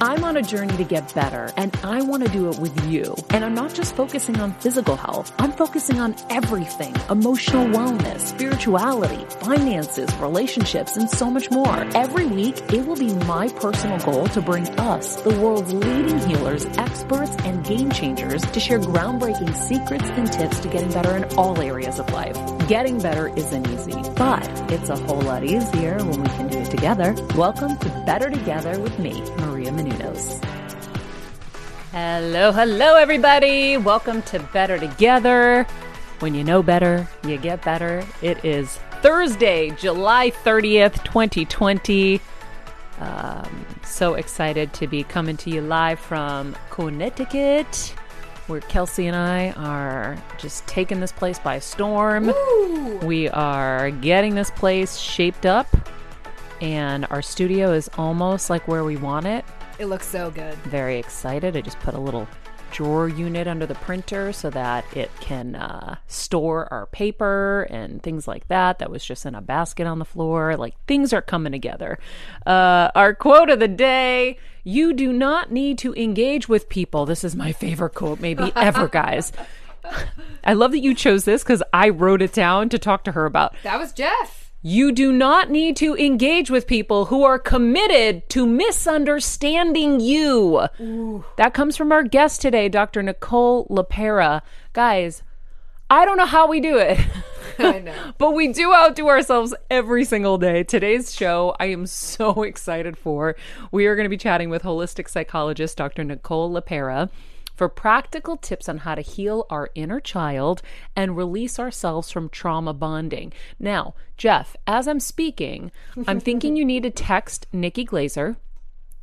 I'm on a journey to get better and I want to do it with you. And I'm not just focusing on physical health. I'm focusing on everything. Emotional wellness, spirituality, finances, relationships, and so much more. Every week, it will be my personal goal to bring us, the world's leading healers, experts, and game changers to share groundbreaking secrets and tips to getting better in all areas of life. Getting better isn't easy, but it's a whole lot easier when we can do it together. Welcome to Better Together with me, Maria Menounos. Hello, hello, everybody. Welcome to Better Together. When you know better, you get better. It is Thursday, July 30th, 2020. Um, so excited to be coming to you live from Connecticut, where Kelsey and I are just taking this place by storm. We are getting this place shaped up, and our studio is almost like where we want it. It looks so good. Very excited. I just put a little drawer unit under the printer so that it can uh, store our paper and things like that. That was just in a basket on the floor. Like things are coming together. Uh, our quote of the day You do not need to engage with people. This is my favorite quote, maybe ever, guys. I love that you chose this because I wrote it down to talk to her about. That was Jeff. You do not need to engage with people who are committed to misunderstanding you. That comes from our guest today, Dr. Nicole LePera. Guys, I don't know how we do it. I know. but we do outdo ourselves every single day. Today's show, I am so excited for. We are going to be chatting with holistic psychologist Dr. Nicole LePera for practical tips on how to heal our inner child and release ourselves from trauma bonding. Now, Jeff, as I'm speaking, I'm thinking you need to text Nikki Glazer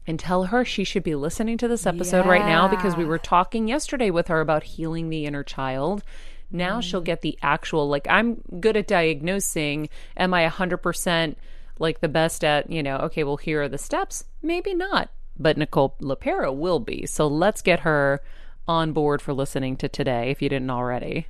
and tell her she should be listening to this episode right now because we were talking yesterday with her about healing the inner child. Now she'll get the actual, like, I'm good at diagnosing. Am I 100% like the best at, you know, okay, well, here are the steps? Maybe not. But Nicole LePera will be. So let's get her on board for listening to today if you didn't already.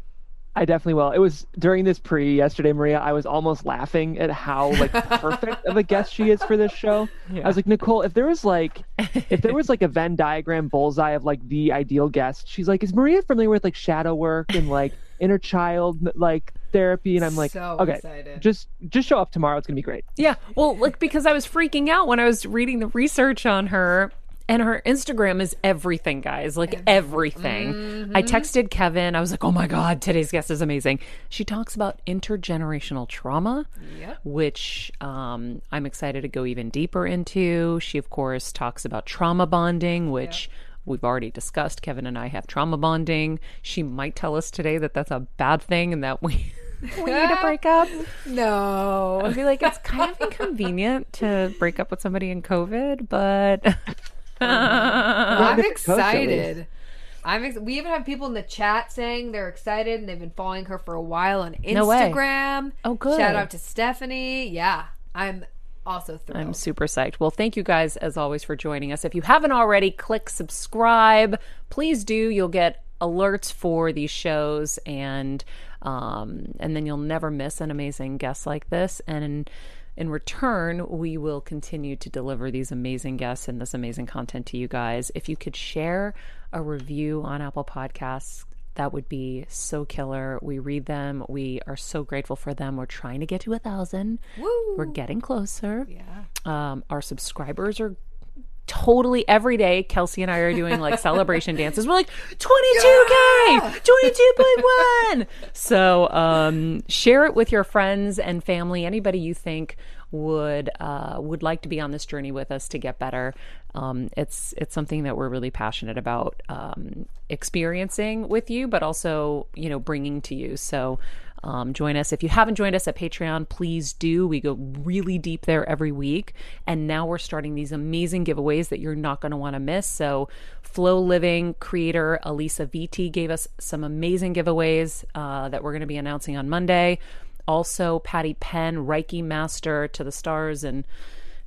I definitely will. It was during this pre yesterday, Maria. I was almost laughing at how like perfect of a guest she is for this show. I was like, Nicole, if there was like, if there was like a Venn diagram bullseye of like the ideal guest, she's like, is Maria familiar with like shadow work and like inner child like therapy? And I'm like, So okay, excited. just just show up tomorrow. It's gonna be great. Yeah. Well, like because I was freaking out when I was reading the research on her And her Instagram is everything, guys. Like everything. I texted Kevin. I was like, oh my God, today's guest is amazing. She talks about intergenerational trauma, Yep. which um, I'm excited to go even deeper into. She, of course, talks about trauma bonding, which we've already discussed. Kevin and I have trauma bonding. She might tell us today that that's a bad thing and that we. we need to break up. No. I'd be like, it's kind of inconvenient to break up with somebody in COVID, but I'm different coast, at excited. I'm ex- we even have people in the chat saying they're excited and they've been following her for a while on No way. Instagram. Oh, good. Shout out to Stephanie. Yeah, I'm also thrilled. I'm super psyched. Well, thank you guys as always for joining us. If you haven't already, click subscribe. Please do. You'll get alerts for these shows and um, and then you'll never miss an amazing guest like this. And in, return, we will continue to deliver these amazing guests and this amazing content to you guys. If you could share a review on Apple Podcasts, that would be so killer. We read them. We are so grateful for them. We're trying to get to a thousand. Woo. We're getting closer. yeah. Um, our subscribers are totally every day. Kelsey and I are doing like celebration dances. We're like 22k, 22.1. So um, share it with your friends and family. Anybody you think would uh, would like to be on this journey with us to get better. Um, it's it's something that we're really passionate about um, experiencing with you, but also you know bringing to you. So um, join us if you haven't joined us at Patreon. Please do. We go really deep there every week, and now we're starting these amazing giveaways that you're not going to want to miss. So, Flow Living creator Elisa VT gave us some amazing giveaways uh, that we're going to be announcing on Monday. Also, Patty Penn, Reiki master to the stars, and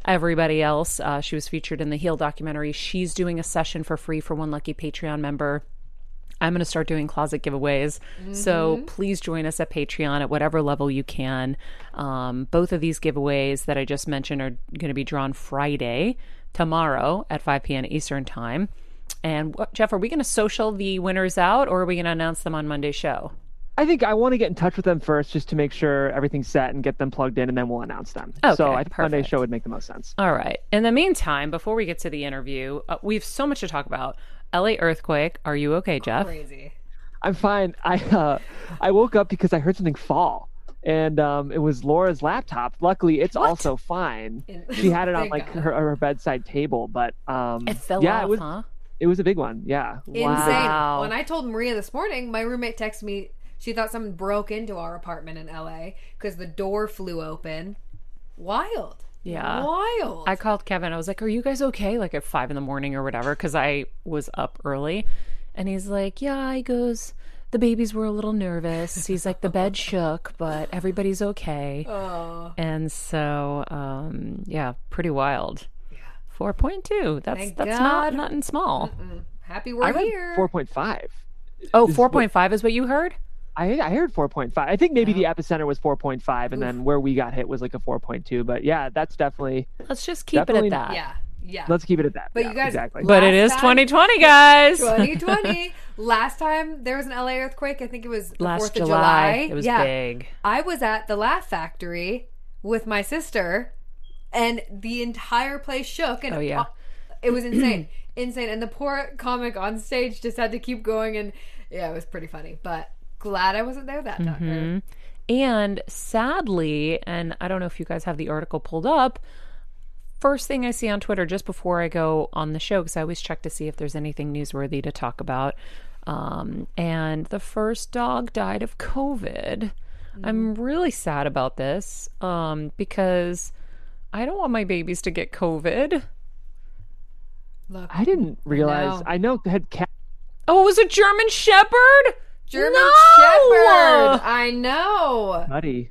everybody else. Uh, she was featured in the Heal documentary. She's doing a session for free for one lucky Patreon member. I'm going to start doing closet giveaways. So please join us at Patreon at whatever level you can. Um, both of these giveaways that I just mentioned are going to be drawn Friday, tomorrow at 5 p.m. Eastern Time. And what, Jeff, are we going to social the winners out or are we going to announce them on Monday's show? I think I want to get in touch with them first just to make sure everything's set and get them plugged in, and then we'll announce them. Okay, so I think Monday's show would make the most sense. All right. In the meantime, before we get to the interview, uh, we have so much to talk about. LA earthquake. Are you okay, Jeff? Crazy. I'm fine. I uh, I woke up because I heard something fall, and um, it was Laura's laptop. Luckily, it's also fine. She had it on like her, her bedside table, but um, It fell yeah, off, it was huh? it was a big one. Yeah, Insane. Wow. When I told Maria this morning, my roommate texted me. She thought someone broke into our apartment in LA because the door flew open. Wild. Yeah. Wild. I called Kevin. I was like, "Are you guys okay?" Like at five in the morning or whatever, because I was up early. And he's like, "Yeah." He goes, "The babies were a little nervous." He's like, "The bed shook, but everybody's okay." oh, And so, um, yeah, pretty wild. Yeah. Four point two. That's Thank that's not God. nothing small. happy we're I read here. four point five. Oh, Is 4.5 is what you heard? I I heard four point five. I think maybe the epicenter was four point five, and then where we got hit was like a four point two. But yeah, that's definitely. Let's just keep it at that. yeah, yeah. Let's keep it at that. But Yeah, you guys- exactly. But it Last is time- 2020, guys. 2020. Last time there was an LA earthquake, I think it was the Last 4th of July, July. it was yeah. big. I was at the Laugh Factory with my sister, and the entire place shook. And Oh, yeah. Uh, it was insane, insane. And the poor comic on stage just had to keep going, and yeah, it was pretty funny. But glad I wasn't there that time. Mm-hmm. And sadly, and I don't know if you guys have the article pulled up, first thing I see on Twitter just before I go on the show, because I always check to see if there's anything newsworthy to talk about. Um, and the first dog died of COVID. I'm really sad about this um, because I don't want my babies to get COVID. Look, I didn't realize. know. I know had cat. Oh, it was a German Shepherd? German No! Shepherd. I know. Buddy,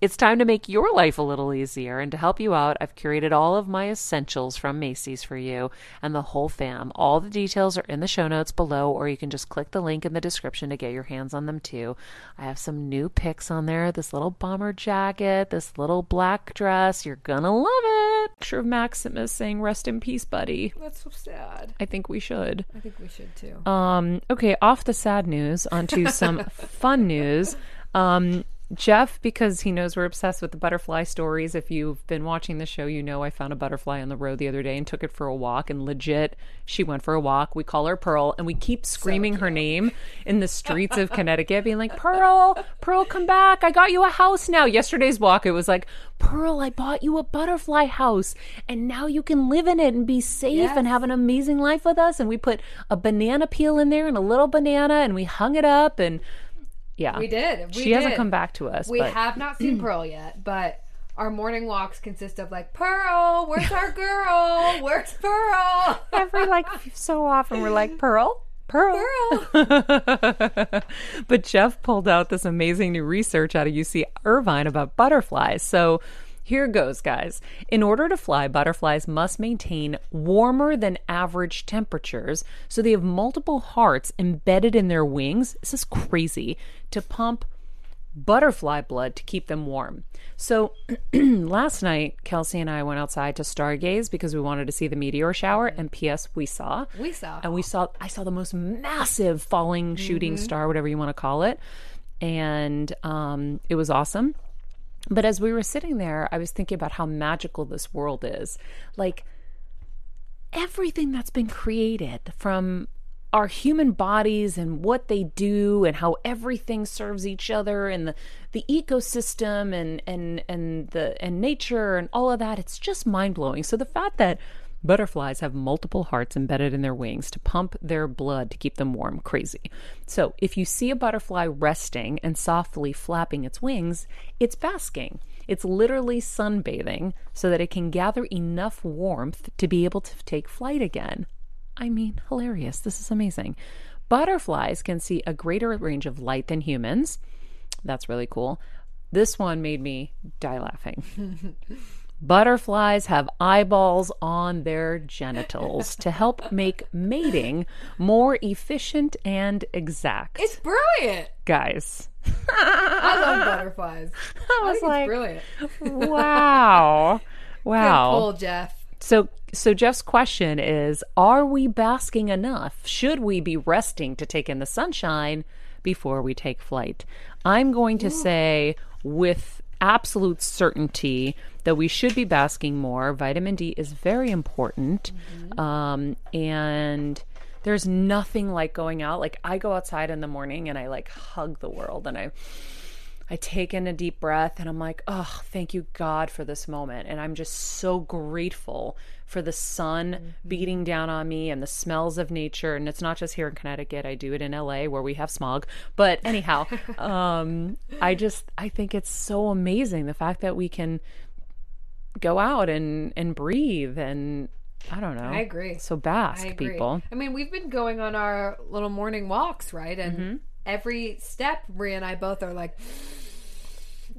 it's time to make your life a little easier. And to help you out, I've curated all of my essentials from Macy's for you and the whole fam. All the details are in the show notes below, or you can just click the link in the description to get your hands on them too. I have some new picks on there this little bomber jacket, this little black dress. You're gonna love it. Picture of Maximus saying, Rest in peace, buddy. That's so sad. I think we should. I think we should too. Um, okay, off the sad news, onto some fun news. Um, Jeff, because he knows we're obsessed with the butterfly stories. If you've been watching the show, you know I found a butterfly on the road the other day and took it for a walk. And legit, she went for a walk. We call her Pearl, and we keep screaming her name in the streets of Connecticut, being like, Pearl, Pearl, come back. I got you a house now. Yesterday's walk, it was like, Pearl, I bought you a butterfly house, and now you can live in it and be safe Yes. and have an amazing life with us. And we put a banana peel in there and a little banana, and we hung it up. And yeah, We did. We she hasn't come back to us. We but have not seen Pearl yet, but our morning walks consist of like, Pearl, where's our girl? Where's Pearl? every like so often we're like Pearl, Pearl. Pearl. but Jeff pulled out this amazing new research out of UC Irvine about butterflies. So here goes, guys. In order to fly, butterflies must maintain warmer than average temperatures. So they have multiple hearts embedded in their wings. This is crazy to pump butterfly blood to keep them warm. So last night, Kelsey and I went outside to stargaze because we wanted to see the meteor shower. And P.S. We saw. We saw. And we saw, I saw the most massive falling shooting star, whatever you want to call it. And um, it was awesome. But as we were sitting there, I was thinking about how magical this world is. Like, everything that's been created from our human bodies and what they do and how everything serves each other and the, the ecosystem and and and the and nature and all of that it's just mind-blowing so the fact that butterflies have multiple hearts embedded in their wings to pump their blood to keep them warm crazy so if you see a butterfly resting and softly flapping its wings it's basking it's literally sunbathing so that it can gather enough warmth to be able to take flight again I mean, hilarious. This is amazing. Butterflies can see a greater range of light than humans. That's really cool. This one made me die laughing. Butterflies have eyeballs on their genitals to help make mating more efficient and exact. It's brilliant. Guys, I love butterflies. I I was think like, it's brilliant. wow. Wow. Good pull, Jeff. So so Jeff's question is are we basking enough? Should we be resting to take in the sunshine before we take flight? I'm going to say with absolute certainty that we should be basking more. Vitamin D is very important. Um, and there's nothing like going out. Like I go outside in the morning and I like hug the world and I I take in a deep breath and I'm like, oh, thank you, God, for this moment. And I'm just so grateful for the sun beating down on me and the smells of nature. And it's not just here in Connecticut, I do it in LA where we have smog. But anyhow, um, I just, I think it's so amazing the fact that we can go out and, and breathe and I don't know. I agree. So bask, I agree. people. I mean, we've been going on our little morning walks, right? And Mm-hmm. Every step, Maria and I both are like,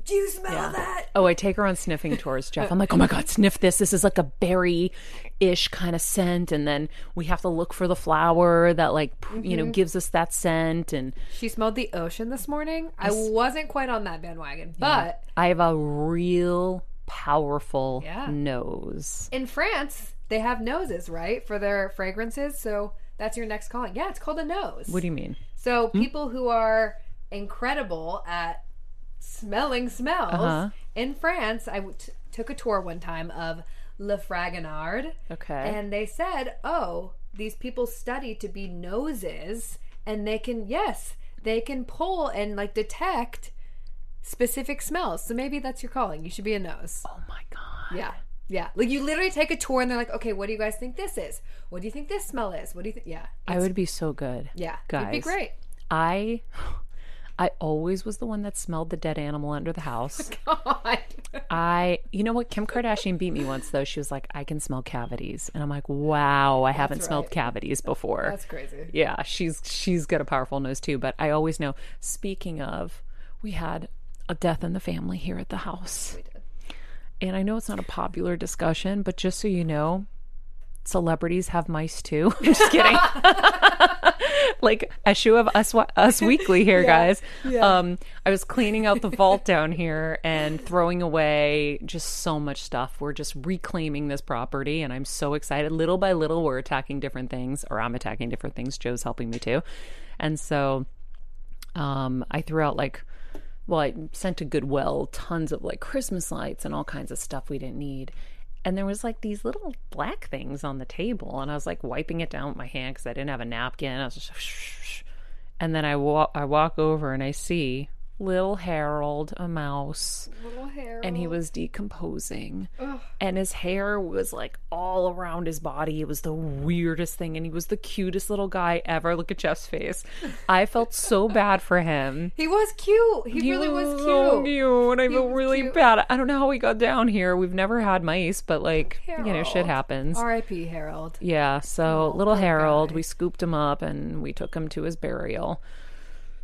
"Do you smell that?" Oh, I take her on sniffing tours, Jeff. I'm like, oh my God, sniff this. This is like a berry ish kind of scent. And then we have to look for the flower that, like, p- you know, Mm-hmm. gives us that scent. And She smelled the ocean this morning. I wasn't quite on that bandwagon, but I have a real powerful Yeah. nose. in France, they have noses, right, for their fragrances. So that's your next calling. Yeah, it's called a nose. What do you mean? So people who are incredible at smelling smells Uh-huh. in France, I t- took a tour one time of Le Fragonard, Okay. and they said, "Oh, these people study to be noses, and they can yes, they can pull and like detect specific smells. So maybe that's your calling. You should be a nose. oh my God. Yeah." Yeah, like you literally take a tour and they're like, okay, what do you guys think this is? What do you think this smell is? What do you think? Yeah, I would be so good. yeah, Guys. you'd be great. I I always was the one that smelled the dead animal under the house. Oh God. I, you know what? Kim Kardashian beat me once though. She was like, I can smell cavities. And I'm like, wow, I haven't smelled cavities before. That's crazy. Yeah, she's she's got a powerful nose too. But I always know. Speaking of, we had a death in the family here at the house, We did. And I know it's not a popular discussion, but just so you know, celebrities have mice too. I'm just kidding. like issue of us us weekly here, guys. Um, I was cleaning out the vault down here and throwing away just so much stuff. We're just reclaiming this property, and I'm so excited. Little by little, we're attacking different things, or I'm attacking different things. Joe's helping me too, and so um, I threw out like. Well, I sent to Goodwill tons of like Christmas lights and all kinds of stuff we didn't need. And there was like these little black things on the table and i was like wiping it down with my hand because i didn't have a napkin. I was just and then i walk i walk over and i see little harold a mouse Little hair. and he was decomposing and his hair was like all around his body it was the weirdest thing and he was the cutest little guy ever look at jeff's face i felt so bad for him He was cute. He, really was so cute. cute. I feel really cute. bad. I don't know how we got down here. We've never had mice, but like you know, shit happens. R.I.P. Harold. Yeah. So oh, little Harold, guy. we scooped him up and we took him to his burial.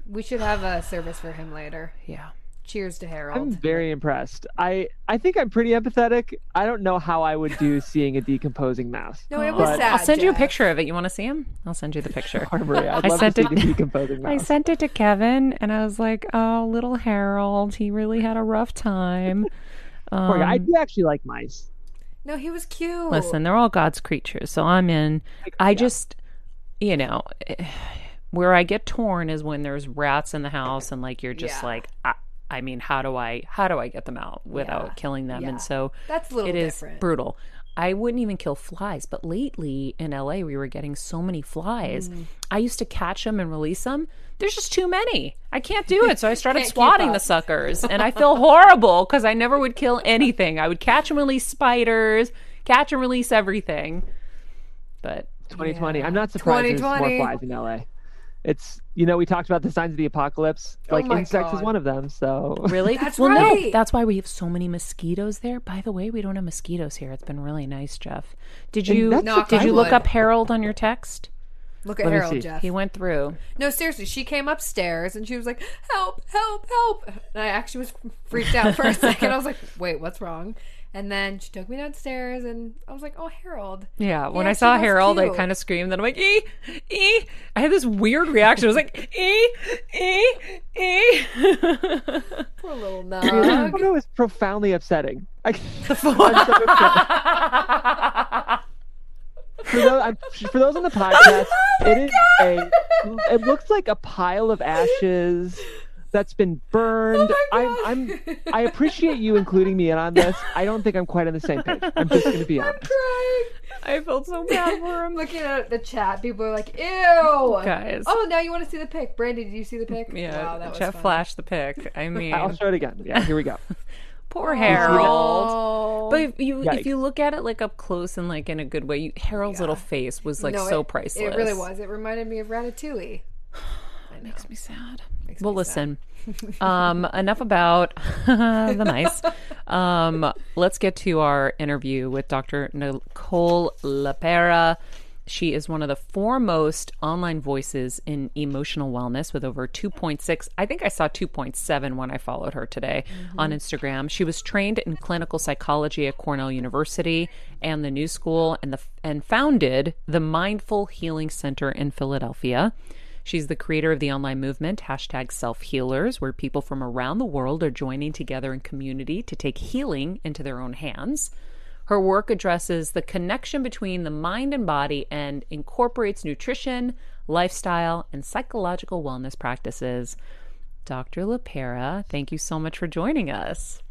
We should have a service for him later. Yeah. Cheers to Harold. I'm very impressed. I I think I'm pretty empathetic. I don't know how I would do seeing a decomposing mouse. no, it was But- sad. I'll send you a Jeff. picture of it. You want to see him? I'll send you the picture. Or Maria, I'd I love sent to see it- a decomposing I sent it to Kevin and I was like, "Oh, little Harold, he really had a rough time." Poor guy. I Um, do actually like mice. No, he was cute. Listen, they're all God's creatures, so I'm in. I just, you know, eh, where I get torn is when there's rats in the house and like you're just Yeah. like, I, I mean, how do I, how do I get them out without Yeah. killing them? Yeah. And so That's a little it is different. brutal. I wouldn't even kill flies, but lately in LA we were getting so many flies. Mm. I used to catch them and release them. There's just too many. I can't do it. So I started swatting the suckers, and I feel horrible because I never would kill anything. I would catch and release spiders, catch and release everything. But 2020. I'm not surprised there's more flies in LA. It's you know we talked about the signs of the apocalypse. Oh like Oh my insects is one of them. So really, That's well, no, that's why we have so many mosquitoes there. By the way, we don't have mosquitoes here. It's been really nice, Jeff. Did you that's did on you look up Harold on your text? Look at Let Harold. Jeff. He went through. No, seriously, she came upstairs and she was like, "Help! Help! Help!" And I actually was freaked out for a second. I was like, "Wait, what's wrong?" And then she took me downstairs, and I was like, "Oh, Harold." Yeah, when Yeah, I saw was Harold, I kind of screamed. Then I'm like, "ee, ee!" I had this weird reaction. I was like, "ee, ee, ee." Poor little I nug. don't know, profoundly upsetting. I, I'm so upset. for, those, I'm, for those on the podcast, oh it is a. It looks like a pile of ashes that's been burned. Oh I'm, I'm. I appreciate you including me in on this. I don't think I'm quite on the same page. I'm just going to be honest. I'm crying. I felt so bad for him. looking at the chat. People are like, "Ew, Guys. Oh, now you want to see the pic, Brandy? Did you see the pic? Yeah, wow, that Jeff fun. flashed the pic. I mean, I'll show it again. Yeah, here we go. poor oh. Harold. Oh, But if you if you look at it like up close and like in a good way, you, Harold's little face was like No, so it- priceless. It really was. It reminded me of Ratatouille. Makes me sad. Makes well, me listen. um, enough about the mice. Um, let's get to our interview with Dr. Nicole LePera. She is one of the foremost online voices in emotional wellness with over 2.6. I think I saw 2.7 when I followed her today on Instagram. She was trained in clinical psychology at Cornell University and the New School and the and founded the Mindful Healing Center in Philadelphia. She's the creator of the online movement, hashtag self healers, where people from around the world are joining together in community to take healing into their own hands. Her work addresses the connection between the mind and body and incorporates nutrition, lifestyle, and psychological wellness practices. Dr. LePera, thank you so much for joining us.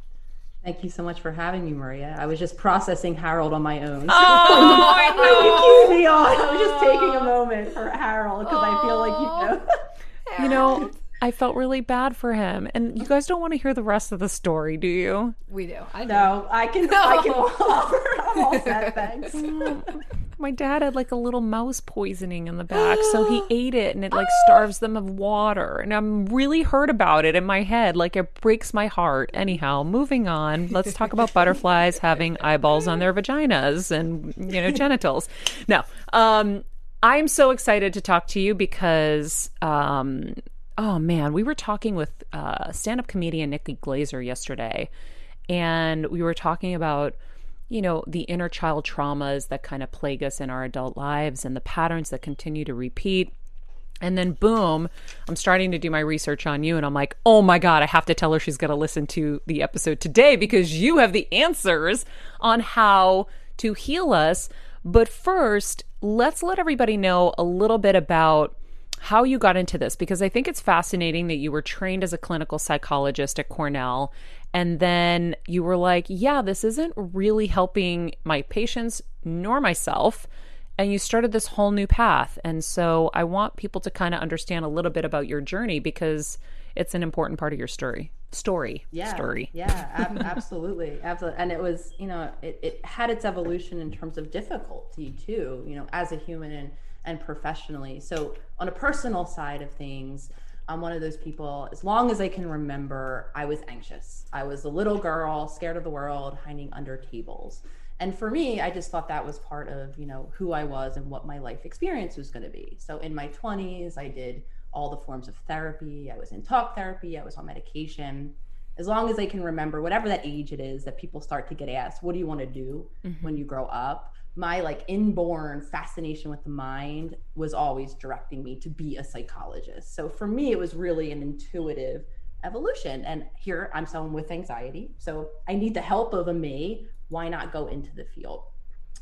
Thank you so much for having me, Maria. I was just processing Harold on my own. Oh, I you keep me on. I was just taking a oh. moment for Harold because I feel like you know. You know, I felt really bad for him. And you guys don't want to hear the rest of the story, do you? We do. I know. No, I can. I can offer. I'm all set. Thanks. my dad had like a little mouse poisoning in the back, so he ate it and it like starves them of water. And I'm really hurt about it in my head. Like it breaks my heart. Anyhow, moving on. Let's talk about butterflies having eyeballs on their vaginas and, you know, genitals. No. Um, I'm so excited to talk to you because um, oh man, we were talking with uh, stand-up comedian Nikki Glazer yesterday, and we were talking about you know, the inner child traumas that kind of plague us in our adult lives and the patterns that continue to repeat. And then, boom, I'm starting to do my research on you. And I'm like, oh my God, I have to tell her she's going to listen to the episode today because you have the answers on how to heal us. But first, let's let everybody know a little bit about how you got into this because I think it's fascinating that you were trained as a clinical psychologist at Cornell and then you were like, yeah, this isn't really helping my patients nor myself. And you started this whole new path. And so I want people to kind of understand a little bit about your journey because it's an important part of your story. Story. Yeah. Story. Yeah, ab- absolutely. Absolutely. And it was, you know, it, it had its evolution in terms of difficulty too, you know, as a human and, and professionally. So on a personal side of things, I'm one of those people, as long as I can remember, I was anxious. I was a little girl, scared of the world, hiding under tables. And for me, I just thought that was part of, you know, who I was and what my life experience was going to be. So in my 20s, I did all the forms of therapy. I was in talk therapy, I was on medication. As long as I can remember, whatever that age it is that people start to get asked, what do you want to do mm-hmm. when you grow up? My like inborn fascination with the mind was always directing me to be a psychologist. So for me, it was really an intuitive evolution. And here I'm someone with anxiety. So I need the help of a me. Why not go into the field?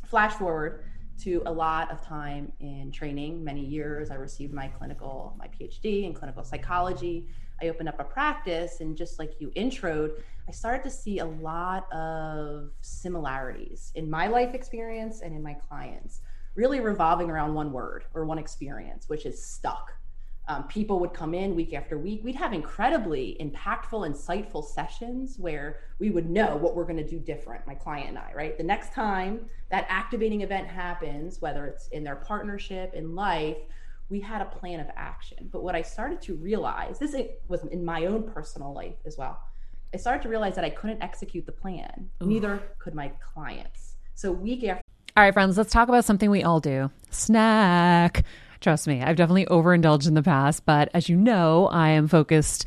Flash forward to a lot of time in training, many years. I received my clinical, my PhD in clinical psychology. I opened up a practice, and just like you introed, I started to see a lot of similarities in my life experience and in my clients, really revolving around one word or one experience, which is stuck. Um, people would come in week after week. We'd have incredibly impactful, insightful sessions where we would know what we're going to do different, my client and I, right? The next time that activating event happens, whether it's in their partnership, in life, we had a plan of action. But what I started to realize, this was in my own personal life as well, I started to realize that I couldn't execute the plan. Oof. Neither could my clients. So week after. All right, friends, let's talk about something we all do snack. Trust me, I've definitely overindulged in the past, but as you know, I am focused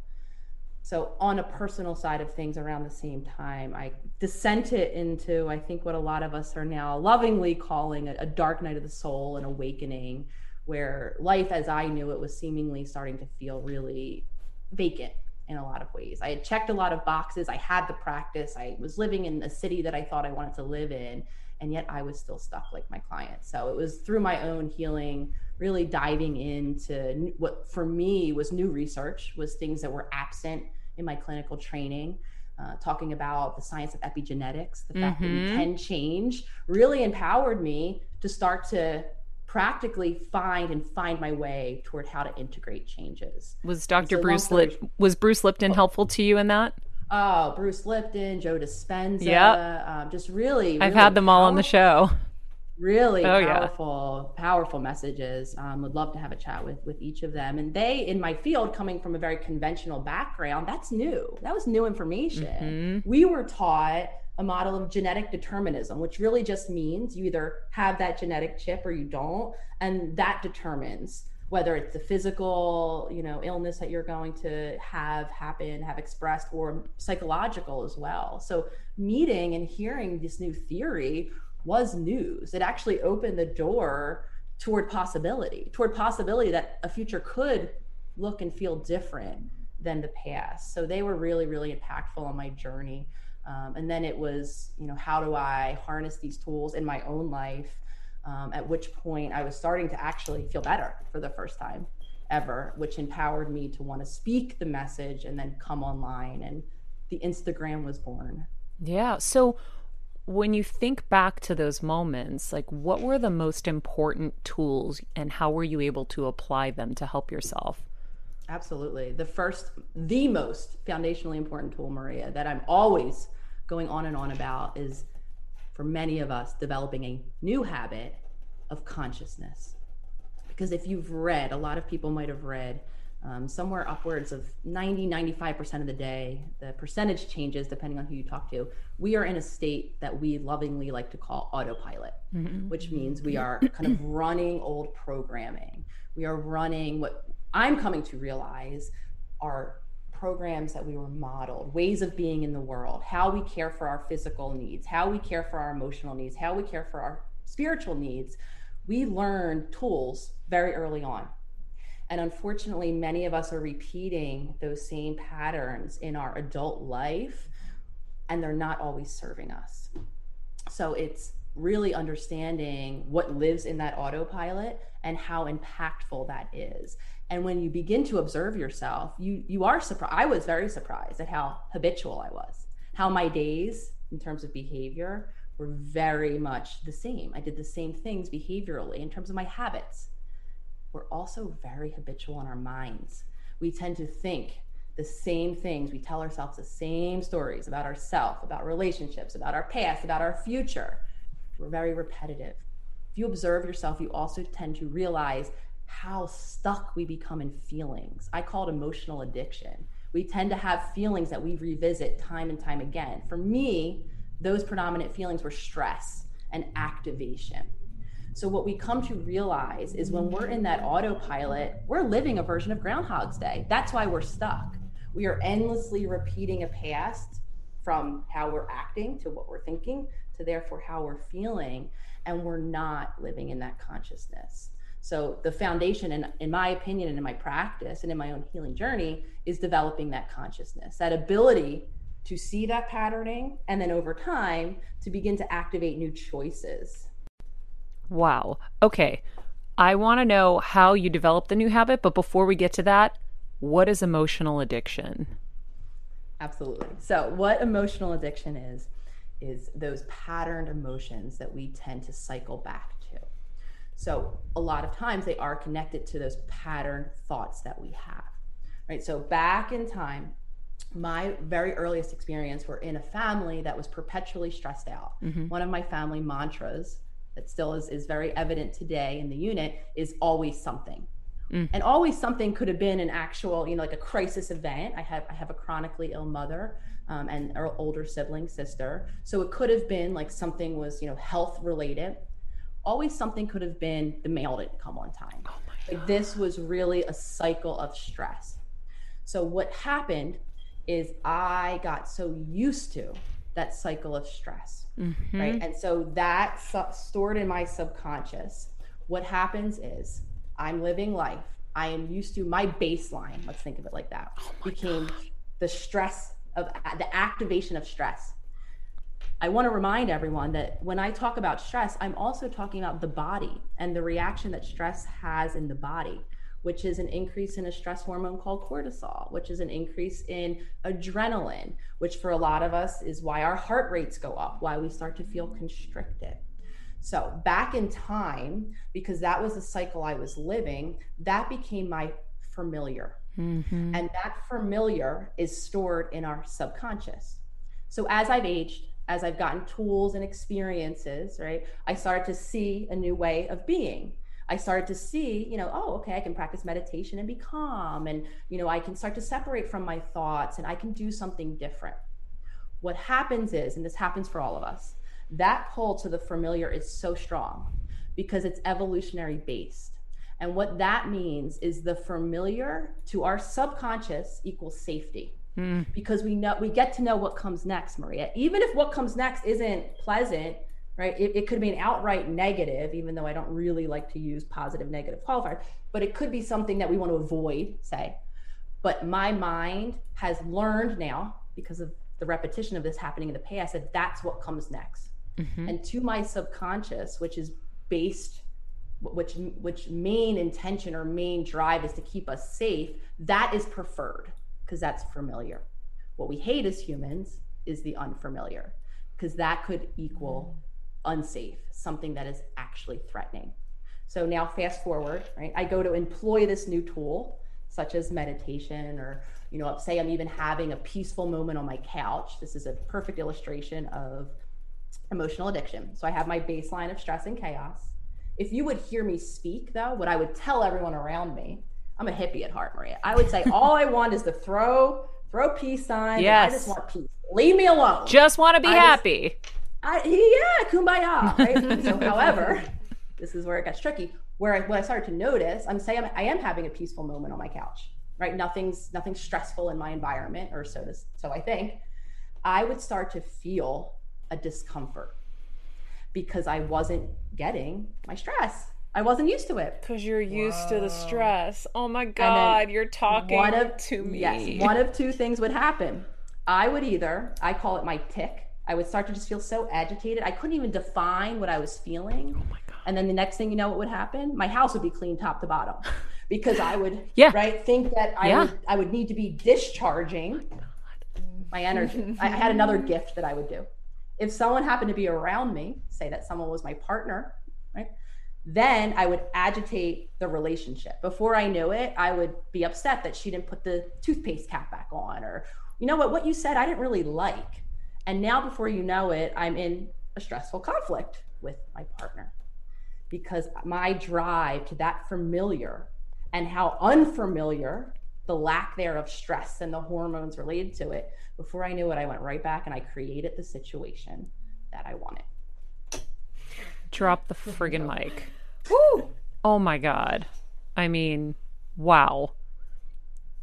so on a personal side of things around the same time i dissented into i think what a lot of us are now lovingly calling a, a, dark night of the soul an awakening where life as i knew it was seemingly starting to feel really vacant in a lot of ways. I had checked a lot of boxes. I had the practice. I was living in a city that i thought i wanted to live in and yet i was still stuck like my client. so it was through my own healing really diving into what for me was new research was things that were absent in my clinical training. Uh, talking about the science of epigenetics, the mm-hmm. fact that we mm-hmm. can change, really empowered me to start to practically find and find my way toward how to integrate changes. Was Dr. So Bruce Lip- was Bruce Lipton oh. helpful to you in that? Oh, Bruce Lipton, Joe Dispenza, yeah, um, just really, really. I've had them all on the show really oh, powerful yeah. powerful messages um, would love to have a chat with with each of them and they in my field coming from a very conventional background that's new that was new information mm-hmm. we were taught a model of genetic determinism which really just means you either have that genetic chip or you don't and that determines whether it's the physical, you know, illness that you're going to have happen, have expressed, or psychological as well. So meeting and hearing this new theory was news. It actually opened the door toward possibility, toward possibility that a future could look and feel different than the past. So they were really, really impactful on my journey. Um, and then it was, you know, how do I harness these tools in my own life? Um, at which point I was starting to actually feel better for the first time ever, which empowered me to want to speak the message and then come online. And the Instagram was born. Yeah. So when you think back to those moments, like what were the most important tools and how were you able to apply them to help yourself? Absolutely. The first, the most foundationally important tool, Maria, that I'm always going on and on about is for many of us developing a new habit of consciousness. Because if you've read, a lot of people might have read um, somewhere upwards of 90, 95% of the day, the percentage changes depending on who you talk to. We are in a state that we lovingly like to call autopilot, mm-hmm. which means we are kind of running old programming. We are running what I'm coming to realize are programs that we were modeled, ways of being in the world, how we care for our physical needs, how we care for our emotional needs, how we care for our spiritual needs. We learn tools very early on. And unfortunately, many of us are repeating those same patterns in our adult life, and they're not always serving us. So it's really understanding what lives in that autopilot and how impactful that is and when you begin to observe yourself you you are surprised i was very surprised at how habitual i was how my days in terms of behavior were very much the same. I did the same things behaviorally in terms of my habits. We're also very habitual in our minds. We tend to think the same things. We tell ourselves the same stories about ourselves about relationships about our past about our future. We're very repetitive. If you observe yourself you also tend to realize how stuck we become in feelings. I call it emotional addiction. We tend to have feelings that we revisit time and time again. For me, those predominant feelings were stress and activation. So, what we come to realize is when we're in that autopilot, we're living a version of Groundhog's Day. That's why we're stuck. We are endlessly repeating a past from how we're acting to what we're thinking to therefore how we're feeling, and we're not living in that consciousness. So the foundation, in, in my opinion, and in my practice and in my own healing journey, is developing that consciousness, that ability to see that patterning, and then over time to begin to activate new choices. Wow. Okay. I want to know how you develop the new habit, but before we get to that, what is emotional addiction? Absolutely. So, what emotional addiction is, is those patterned emotions that we tend to cycle back so a lot of times they are connected to those pattern thoughts that we have, right? So back in time, my very earliest experience were in a family that was perpetually stressed out. Mm-hmm. One of my family mantras that still is, is very evident today in the unit is always something. Mm. And always something could have been an actual, you know, like a crisis event. I have I have a chronically ill mother um, and an older sibling sister, so it could have been like something was, you know, health related always something could have been the mail didn't come on time. Oh like this was really a cycle of stress. So what happened is I got so used to that cycle of stress, mm-hmm. right? And so that su- stored in my subconscious. What happens is I'm living life. I am used to my baseline. Let's think of it like that. Oh became the stress of the activation of stress I want to remind everyone that when I talk about stress, I'm also talking about the body and the reaction that stress has in the body, which is an increase in a stress hormone called cortisol, which is an increase in adrenaline, which for a lot of us is why our heart rates go up, why we start to feel constricted. So, back in time, because that was the cycle I was living, that became my familiar. Mm-hmm. And that familiar is stored in our subconscious. So, as I've aged, as I've gotten tools and experiences, right, I started to see a new way of being. I started to see, you know, oh, okay, I can practice meditation and be calm. And, you know, I can start to separate from my thoughts and I can do something different. What happens is, and this happens for all of us, that pull to the familiar is so strong because it's evolutionary based. And what that means is the familiar to our subconscious equals safety. Mm. Because we know we get to know what comes next, Maria. Even if what comes next isn't pleasant, right? It, it could be an outright negative, even though I don't really like to use positive negative qualifier, but it could be something that we want to avoid, say. But my mind has learned now because of the repetition of this happening in the past that that's what comes next. Mm-hmm. And to my subconscious, which is based which which main intention or main drive is to keep us safe, that is preferred because that's familiar. What we hate as humans is the unfamiliar because that could equal unsafe, something that is actually threatening. So now fast forward, right? I go to employ this new tool such as meditation or you know say i'm even having a peaceful moment on my couch this is a perfect illustration of emotional addiction so i have my baseline of stress and chaos if you would hear me speak though what i would tell everyone around me i'm a hippie at heart maria i would say all i want is to throw throw peace sign. yes. i just want peace leave me alone just want to be I happy just, I, yeah kumbaya right so however this is where it gets tricky where I, what I started to notice, I'm saying I am having a peaceful moment on my couch, right? Nothing's nothing stressful in my environment, or so to, so I think. I would start to feel a discomfort because I wasn't getting my stress. I wasn't used to it. Because you're used Whoa. to the stress. Oh my God, you're talking one of, to me. Yes, one of two things would happen. I would either, I call it my tick. I would start to just feel so agitated. I couldn't even define what I was feeling. Oh my god! and then the next thing you know, what would happen? My house would be clean top to bottom because I would, yeah. right, think that I, yeah. would, I would need to be discharging oh my energy. I had another gift that I would do. If someone happened to be around me, say that someone was my partner, right? Then I would agitate the relationship. Before I knew it, I would be upset that she didn't put the toothpaste cap back on, or you know what, what you said I didn't really like. And now, before you know it, I'm in a stressful conflict with my partner because my drive to that familiar and how unfamiliar the lack there of stress and the hormones related to it before i knew it i went right back and i created the situation that i wanted drop the friggin mic Woo! oh my god i mean wow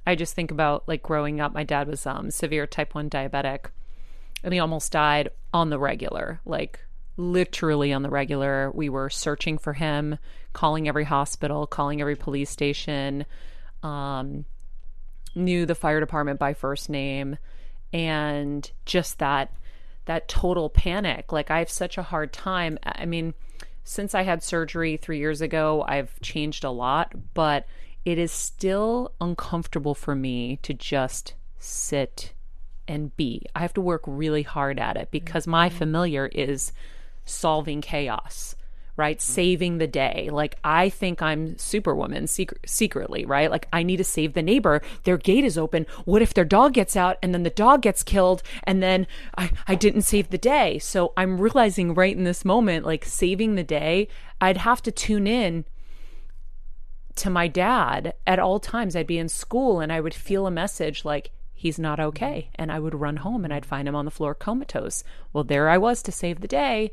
i just think about like growing up my dad was um severe type 1 diabetic and he almost died on the regular like literally on the regular. We were searching for him, calling every hospital, calling every police station, um, knew the fire department by first name, and just that that total panic. Like I have such a hard time. I mean, since I had surgery three years ago, I've changed a lot, but it is still uncomfortable for me to just sit and be. I have to work really hard at it because my mm-hmm. familiar is solving chaos right? Mm-hmm. Saving the day. Like, I think I'm Superwoman secretly, right? Like, I need to save the neighbor. Their gate is open. What if their dog gets out and then the dog gets killed and then I, I didn't save the day? So I'm realizing right in this moment, like, saving the day, I'd have to tune in to my dad at all times. I'd be in school and I would feel a message like, he's not okay. And I would run home and I'd find him on the floor comatose. Well, there I was to save the day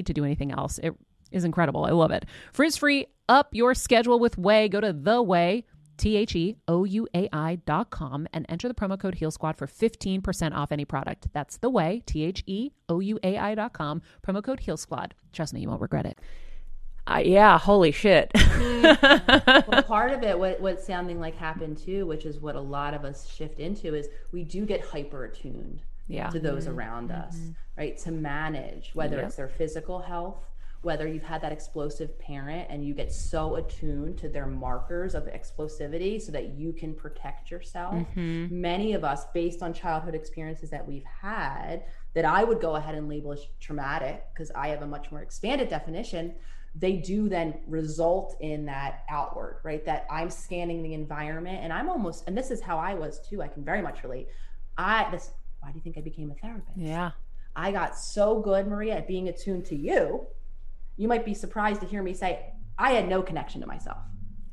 to do anything else. It is incredible. I love it. Frizz free, up your schedule with Ouai. Go to the Ouai. T H E O U A I dot com and enter the promo code Heal Squad for 15% off any product. That's the Ouai, T H E O U A I dot com, promo code Heal Squad. Trust me, you won't regret it. Uh, yeah, holy shit. well, part of it, what, what sounding like happened too, which is what a lot of us shift into, is we do get hyper attuned yeah. to those mm-hmm. around us, mm-hmm. right? To manage whether yep. it's their physical health whether you've had that explosive parent and you get so attuned to their markers of explosivity so that you can protect yourself. Mm-hmm. Many of us, based on childhood experiences that we've had, that I would go ahead and label as traumatic because I have a much more expanded definition, they do then result in that outward, right? That I'm scanning the environment and I'm almost, and this is how I was too, I can very much relate. I, this, why do you think I became a therapist? Yeah. I got so good, Maria, at being attuned to you you might be surprised to hear me say I had no connection to myself.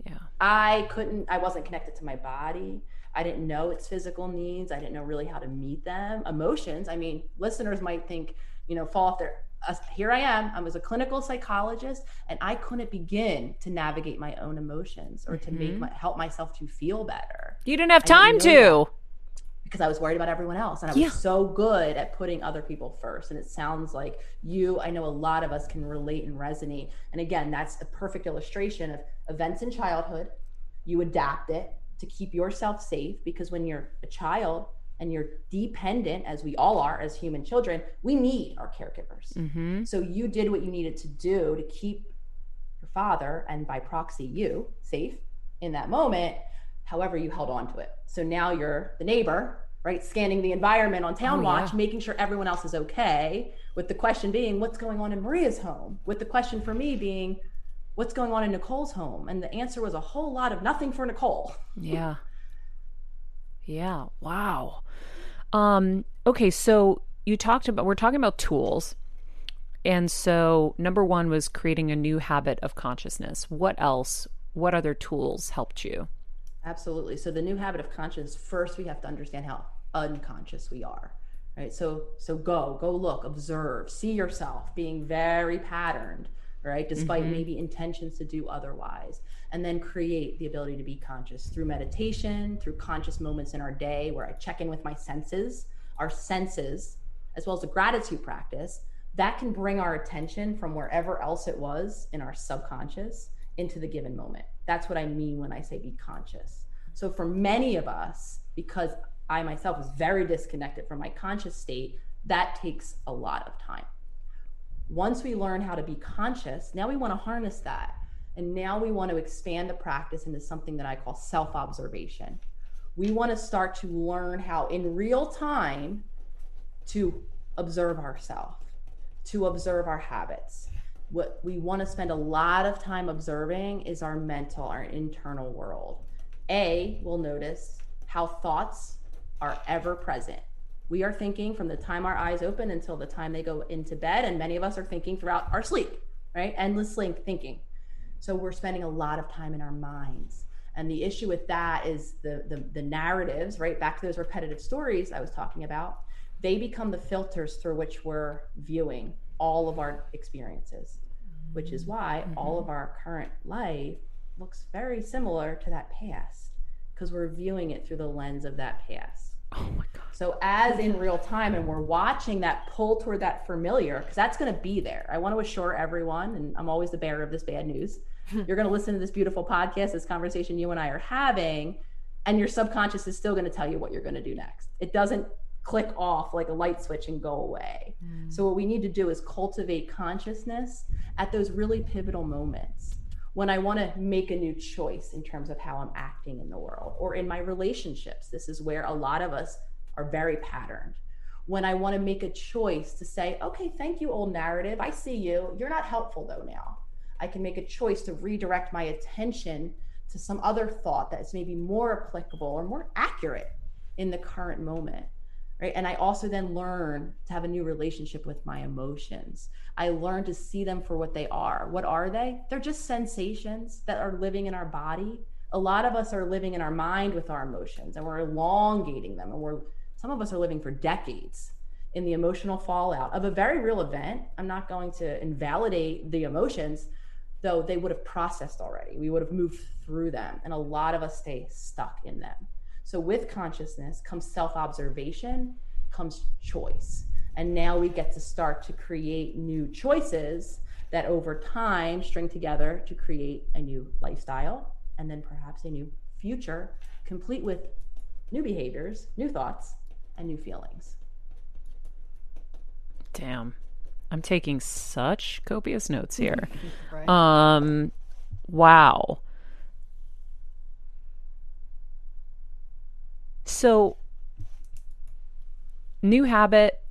Yeah. I couldn't I wasn't connected to my body. I didn't know its physical needs. I didn't know really how to meet them. Emotions, I mean, listeners might think, you know, fall off their uh, here I am. I was a clinical psychologist and I couldn't begin to navigate my own emotions or to mm-hmm. make my, help myself to feel better. You didn't have time didn't to. That because I was worried about everyone else and I was yeah. so good at putting other people first. And it sounds like you, I know a lot of us can relate and resonate. And again, that's a perfect illustration of events in childhood. You adapt it to keep yourself safe because when you're a child and you're dependent, as we all are as human children, we need our caregivers. Mm-hmm. So you did what you needed to do to keep your father and by proxy you safe in that moment however you held on to it. So now you're the neighbor, right? Scanning the environment on Town oh, Watch, yeah. making sure everyone else is okay. With the question being, what's going on in Maria's home? With the question for me being, what's going on in Nicole's home? And the answer was a whole lot of nothing for Nicole. yeah. Yeah. Wow. Um, okay, so you talked about we're talking about tools. And so number 1 was creating a new habit of consciousness. What else? What other tools helped you? Absolutely. So the new habit of conscious, first we have to understand how unconscious we are. Right? So so go, go look, observe, see yourself being very patterned, right? Despite mm-hmm. maybe intentions to do otherwise. And then create the ability to be conscious through meditation, through conscious moments in our day where I check in with my senses, our senses, as well as a gratitude practice, that can bring our attention from wherever else it was in our subconscious into the given moment. That's what I mean when I say be conscious. So for many of us, because I myself was very disconnected from my conscious state, that takes a lot of time. Once we learn how to be conscious, now we want to harness that. And now we want to expand the practice into something that I call self observation. We want to start to learn how, in real time, to observe ourselves, to observe our habits, what we want to spend a lot of time observing is our mental, our internal world. A, we'll notice how thoughts are ever present. We are thinking from the time our eyes open until the time they go into bed, and many of us are thinking throughout our sleep, right? Endlessly thinking. So we're spending a lot of time in our minds. And the issue with that is the, the, the narratives, right? Back to those repetitive stories I was talking about, they become the filters through which we're viewing all of our experiences, which is why mm-hmm. all of our current life looks very similar to that past because we're viewing it through the lens of that past. Oh my God. So, as in real time, and we're watching that pull toward that familiar, because that's going to be there. I want to assure everyone, and I'm always the bearer of this bad news. You're going to listen to this beautiful podcast, this conversation you and I are having, and your subconscious is still going to tell you what you're going to do next. It doesn't click off like a light switch and go away. Mm. So, what we need to do is cultivate consciousness at those really pivotal moments when I want to make a new choice in terms of how I'm acting in the world or in my relationships. This is where a lot of us are very patterned. When I want to make a choice to say, okay, thank you, old narrative. I see you. You're not helpful though now. I can make a choice to redirect my attention to some other thought that's maybe more applicable or more accurate in the current moment right? And i also then learn to have a new relationship with my emotions. I learn to see them for what they are. What are they? They're just sensations that are living in our body. A lot of us are living in our mind with our emotions and we're elongating them and we're some of us are living for decades in the emotional fallout of a very real event. I'm not going to invalidate the emotions though they would have processed already. We would have moved through them and a lot of us stay stuck in them so with consciousness comes self observation, comes choice. And now we get to start to create new choices that over time string together to create a new lifestyle and then perhaps a new future, complete with new behaviors, new thoughts, and new feelings. Damn. I'm taking such copious notes here. Right. Um, wow. So, new habit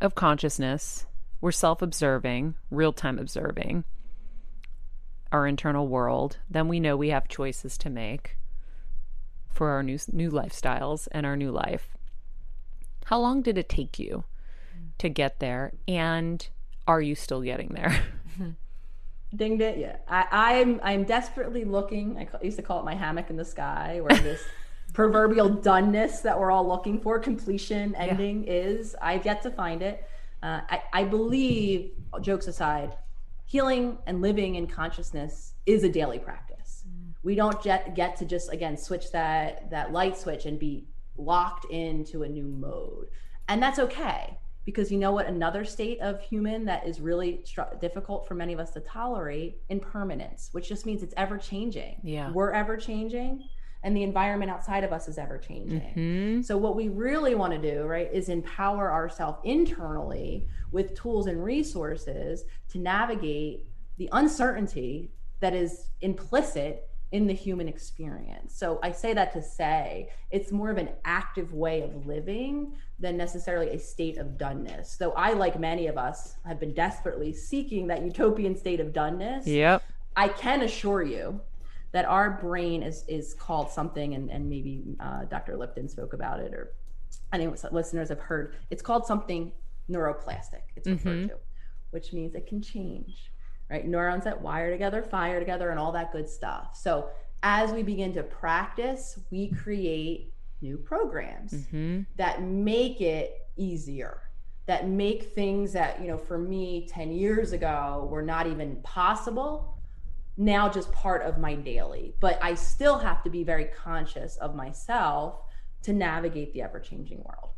of consciousness. We're self observing, real time observing our internal world. Then we know we have choices to make for our new, new lifestyles and our new life. How long did it take you to get there? And are you still getting there? Dinged it. Yeah, I, I'm I'm desperately looking. I used to call it my hammock in the sky, where this proverbial doneness that we're all looking for, completion, ending is. I've yet to find it. Uh, I, I believe, jokes aside, healing and living in consciousness is a daily practice. We don't get, get to just again switch that that light switch and be locked into a new mode, and that's okay because you know what another state of human that is really str- difficult for many of us to tolerate impermanence which just means it's ever changing Yeah. we're ever changing and the environment outside of us is ever changing mm-hmm. so what we really want to do right is empower ourselves internally with tools and resources to navigate the uncertainty that is implicit in the human experience. So I say that to say it's more of an active way of living than necessarily a state of doneness. Though I, like many of us, have been desperately seeking that utopian state of doneness. Yep. I can assure you that our brain is is called something, and and maybe uh, Dr. Lipton spoke about it, or I think listeners have heard. It's called something neuroplastic. It's referred to, which means it can change. Right, neurons that wire together, fire together, and all that good stuff. So as we begin to practice, we create new programs that make it easier that make things that you know for me 10 years ago were not even possible now just part of my daily but i still have to be very conscious of myself to navigate the ever changing world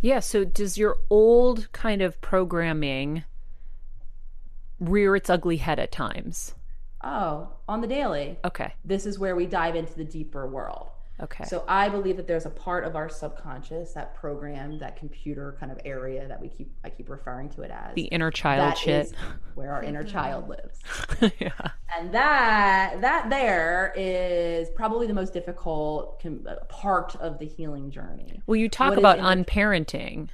Yeah. So does your old kind of programming rear its ugly head at times? oh on the daily Okay. this is where we dive into the deeper world Okay. So I believe that there's a part of our subconscious, that program, that computer kind of area that we keep I keep referring to it as the inner child that shit. is where our inner child lives. yeah. And that that there is probably the most difficult com- uh, part of the healing journey. Well, you talk What is about inner- unparenting.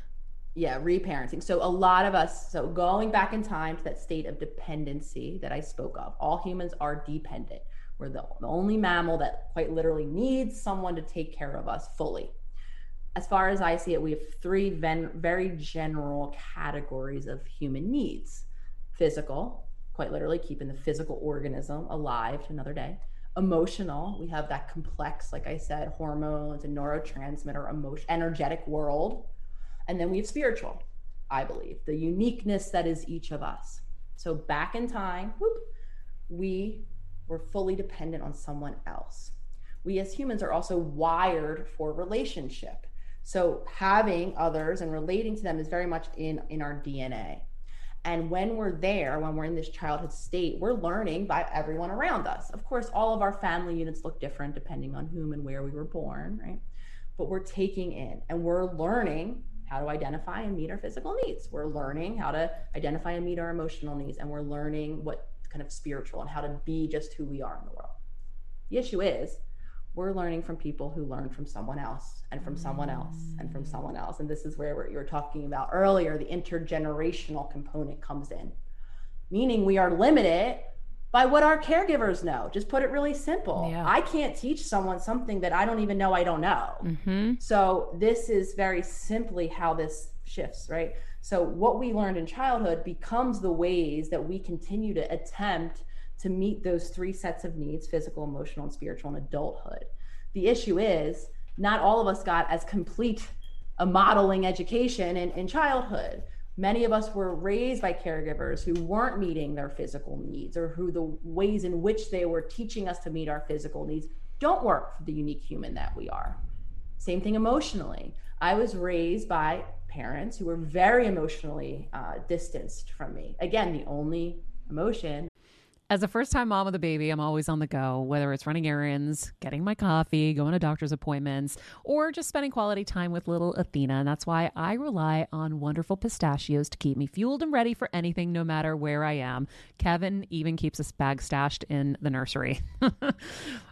Yeah, reparenting. So a lot of us, so going back in time to that state of dependency that I spoke of. All humans are dependent. We're the, the only mammal that quite literally needs someone to take care of us fully. As far as I see it, we have three ven- very general categories of human needs physical, quite literally keeping the physical organism alive to another day. Emotional, we have that complex, like I said, hormones and neurotransmitter, emotion, energetic world. And then we have spiritual, I believe, the uniqueness that is each of us. So back in time, whoop, we were fully dependent on someone else. We as humans are also wired for relationship. So having others and relating to them is very much in in our DNA. And when we're there, when we're in this childhood state, we're learning by everyone around us. Of course, all of our family units look different depending on whom and where we were born, right? But we're taking in and we're learning how to identify and meet our physical needs. We're learning how to identify and meet our emotional needs. And we're learning what kind of spiritual and how to be just who we are in the world. The issue is, we're learning from people who learned from someone else and from someone else and from someone else. And this is where what you were talking about earlier the intergenerational component comes in, meaning we are limited by what our caregivers know. Just put it really simple. Yeah. I can't teach someone something that I don't even know I don't know. Mm-hmm. So this is very simply how this shifts, right? So what we learned in childhood becomes the ways that we continue to attempt to meet those three sets of needs, physical, emotional, and spiritual in adulthood. The issue is not all of us got as complete a modeling education in, in childhood. Many of us were raised by caregivers who weren't meeting their physical needs or who the ways in which they were teaching us to meet our physical needs don't work for the unique human that we are. Same thing emotionally. I was raised by parents who were very emotionally uh, distanced from me. Again, the only emotion As a first time mom of the baby, I'm always on the go, whether it's running errands, getting my coffee, going to doctor's appointments, or just spending quality time with little Athena. And that's why I rely on wonderful pistachios to keep me fueled and ready for anything, no matter where I am. Kevin even keeps a bag stashed in the nursery.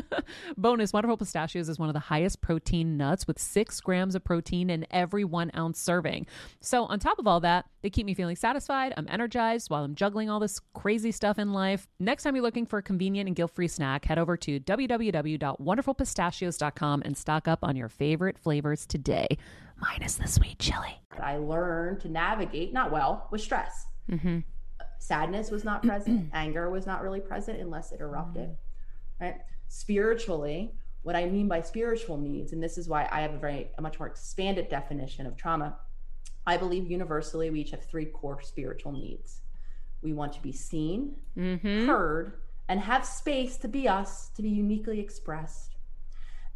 Bonus Wonderful Pistachios is one of the highest protein nuts with six grams of protein in every one ounce serving. So, on top of all that, they keep me feeling satisfied. I'm energized while I'm juggling all this crazy stuff in life. Next time you're looking for a convenient and guilt free snack, head over to www.wonderfulpistachios.com and stock up on your favorite flavors today, minus the sweet chili. I learned to navigate, not well, with stress. Mm-hmm. Sadness was not present, anger was not really present unless it erupted. Right? Spiritually what i mean by spiritual needs and this is why i have a very a much more expanded definition of trauma i believe universally we each have three core spiritual needs. We want to be seen mm-hmm. heard and have space to be us to be uniquely expressed.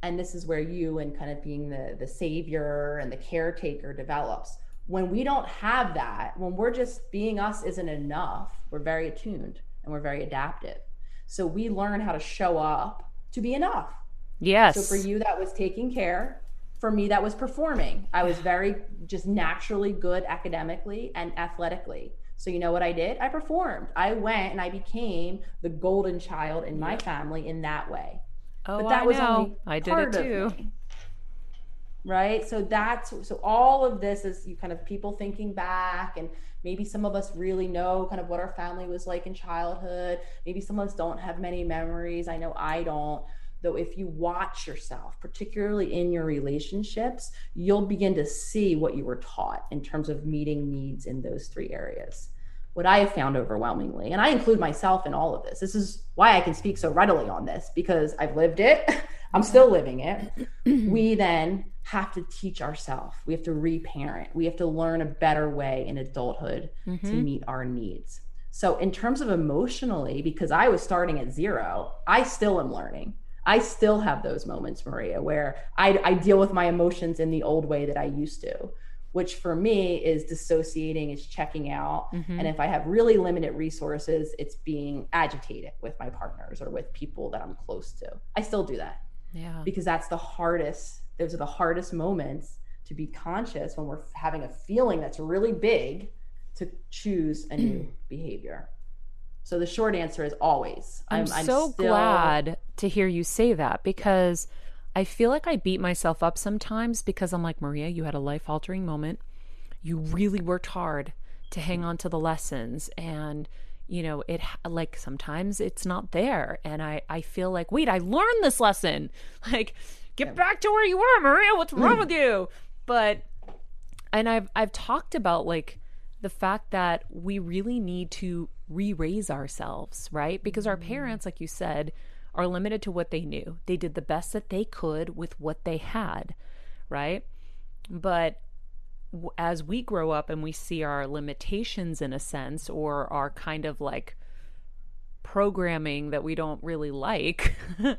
And this is where you and kind of being the the savior and the caretaker develops. When we don't have that when we're just being us isn't enough we're very attuned and we're very adaptive so we learn how to show up to be enough. Yes. So for you, that was taking care. For me, that was performing. I was very just naturally good academically and athletically. So you know what I did? I performed. I went and I became the golden child in my family in that way. Oh, but that I was know. Only I did it too. Me, right? So that's so all of this is you kind of people thinking back and maybe some of us really know kind of what our family was like in childhood. Maybe some of us don't have many memories. I know I don't. Though if you watch yourself, particularly in your relationships, you'll begin to see what you were taught in terms of meeting needs in those three areas what I have found overwhelmingly, and I include myself in all of this. This is why I can speak so readily on this because I've lived it. I'm still living it. we then have to teach ourselves. We have to reparent. We have to learn a better way in adulthood mm-hmm. to meet our needs. So, in terms of emotionally, because I was starting at zero, I still am learning. I still have those moments, Maria, where I, I deal with my emotions in the old way that I used to which for me is dissociating, is checking out. Mm-hmm. And if I have really limited resources, it's being agitated with my partners or with people that I'm close to. I still do that. Yeah. Because that's the hardest, those are the hardest moments to be conscious when we're having a feeling that's really big to choose a new mm. behavior. So the short answer is always. I'm, I'm, I'm so still... glad to hear you say that because I feel like I beat myself up sometimes because I'm like, Maria, you had a life altering moment. You really worked hard to hang on to the lessons and you know it like sometimes it's not there and i i feel like wait i learned this lesson like get back to where you were maria what's wrong with you but and i've i've talked about like the fact that we really need to re-raise ourselves right because our mm. parents like you said are limited to what they knew. They did the best that they could with what they had, right? But as we grow up and we see our limitations in a sense, or our kind of like programming that we don't really like,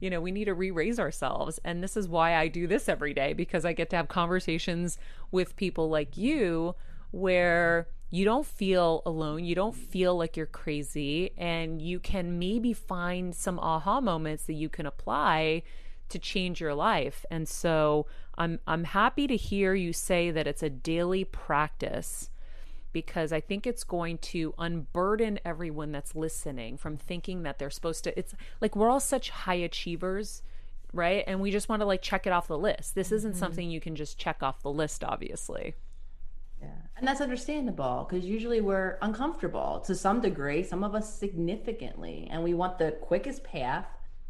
you know, we need to re raise ourselves. And this is why I do this every day because I get to have conversations with people like you where you don't feel alone. You don't feel like you're crazy. And you can maybe find some aha moments that you can apply to change your life. And so I'm I'm happy to hear you say that it's a daily practice because I think it's going to unburden everyone that's listening from thinking that they're supposed to it's like we're all such high achievers, right? And we just want to like check it off the list. This isn't mm-hmm. something you can just check off the list obviously. Yeah. And that's understandable because usually we're uncomfortable to some degree, some of us significantly, and we want the quickest path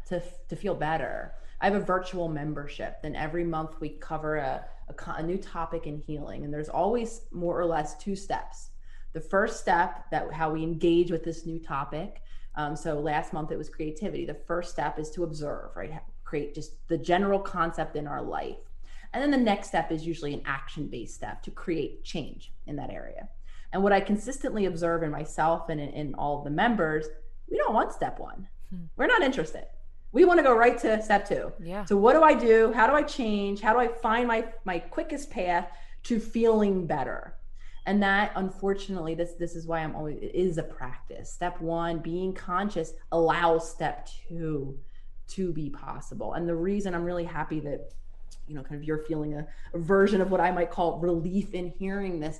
to, to feel better. I have a virtual membership, and every month we cover a, a, a new topic in healing, and there's always more or less two steps. The first step that how we engage with this new topic. Um, so last month it was creativity. The first step is to observe, right? Create just the general concept in our life And then the next step is usually an action based step to create change in that area. And what I consistently observe in myself and in, in all of the members, we don't want step one. Hmm. We're not interested. We want to go right to step two. Yeah. So what do I do? How do I change? How do I find my my quickest path to feeling better? And that unfortunately, this this is why I'm always it is a practice. Step one, being conscious allows step two to be possible. And the reason I'm really happy that you know, kind of you're feeling a, a version of what I might call relief in hearing this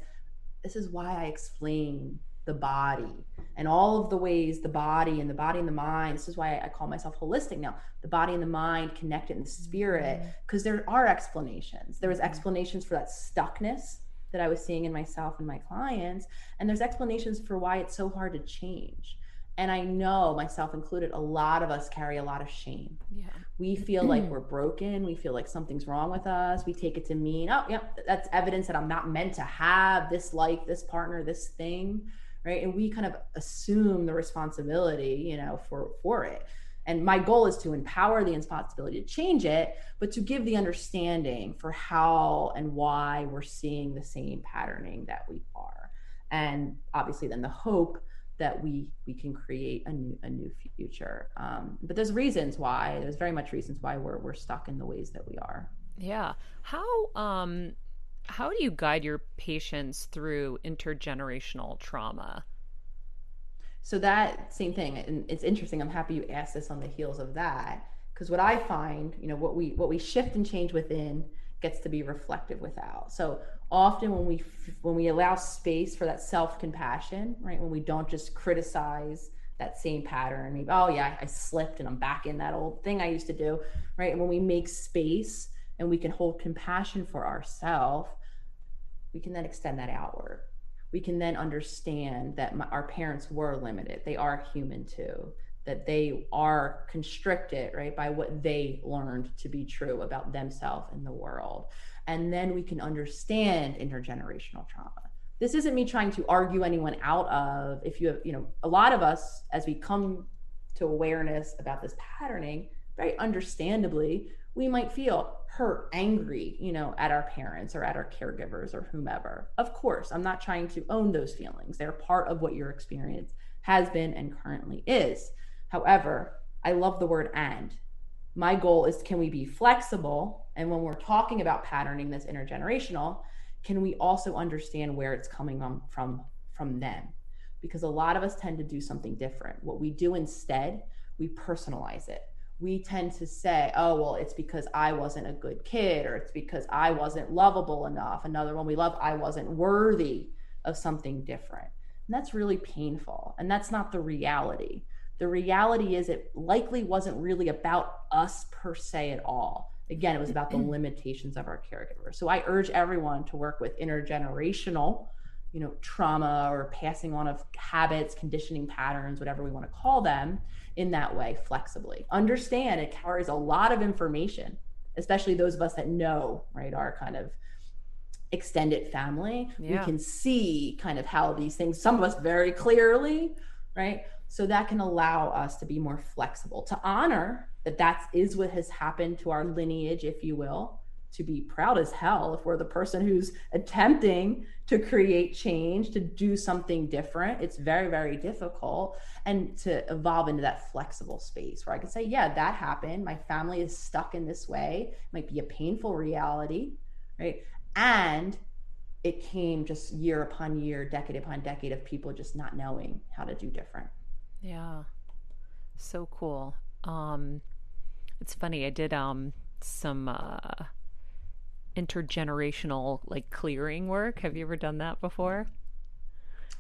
this is why I explain the body and all of the ways the body and the body and the mind. This is why I call myself holistic now. The body and the mind connected in the spirit, because mm-hmm. there are explanations. There was mm-hmm. explanations for that stuckness that I was seeing in myself and my clients, and there's explanations for why it's so hard to change. And I know, myself included, a lot of us carry a lot of shame. Yeah. We feel like we're broken. We feel like something's wrong with us. We take it to mean, oh, yeah, that's evidence that I'm not meant to have this life, this partner, this thing, right? And we kind of assume the responsibility, you know, for for it. And my goal is to empower the responsibility to change it, but to give the understanding for how and why we're seeing the same patterning that we are. And obviously, then the hope that we we can create a new a new future. Um, but there's reasons why. There's very much reasons why we're we're stuck in the ways that we are. Yeah. How um how do you guide your patients through intergenerational trauma? So that same thing, and it's interesting. I'm happy you asked this on the heels of that because what I find, you know, what we what we shift and change within gets to be reflective without. So often when we when we allow space for that self-compassion, right? When we don't just criticize that same pattern, maybe, oh yeah, I slipped and I'm back in that old thing I used to do, right? And when we make space and we can hold compassion for ourselves, we can then extend that outward. We can then understand that my, our parents were limited. They are human too that they are constricted right by what they learned to be true about themselves and the world and then we can understand intergenerational trauma this isn't me trying to argue anyone out of if you have you know a lot of us as we come to awareness about this patterning very understandably we might feel hurt angry you know at our parents or at our caregivers or whomever of course i'm not trying to own those feelings they're part of what your experience has been and currently is However, I love the word and. My goal is can we be flexible? And when we're talking about patterning that's intergenerational, can we also understand where it's coming from from, from them? Because a lot of us tend to do something different. What we do instead, we personalize it. We tend to say, oh, well, it's because I wasn't a good kid, or it's because I wasn't lovable enough. Another one we love, I wasn't worthy of something different. And that's really painful. And that's not the reality the reality is it likely wasn't really about us per se at all. Again, it was about the mm-hmm. limitations of our caregiver. So I urge everyone to work with intergenerational, you know, trauma or passing on of habits, conditioning patterns, whatever we want to call them, in that way, flexibly. Understand it carries a lot of information, especially those of us that know, right, our kind of extended family. Yeah. We can see kind of how these things, some of us very clearly, right? So that can allow us to be more flexible, to honor that that is what has happened to our lineage, if you will, to be proud as hell if we're the person who's attempting to create change, to do something different. It's very, very difficult. And to evolve into that flexible space where I can say, yeah, that happened. My family is stuck in this way. It might be a painful reality, right? And it came just year upon year, decade upon decade of people just not knowing how to do different. Yeah. So cool. Um it's funny, I did um some uh intergenerational like clearing work. Have you ever done that before?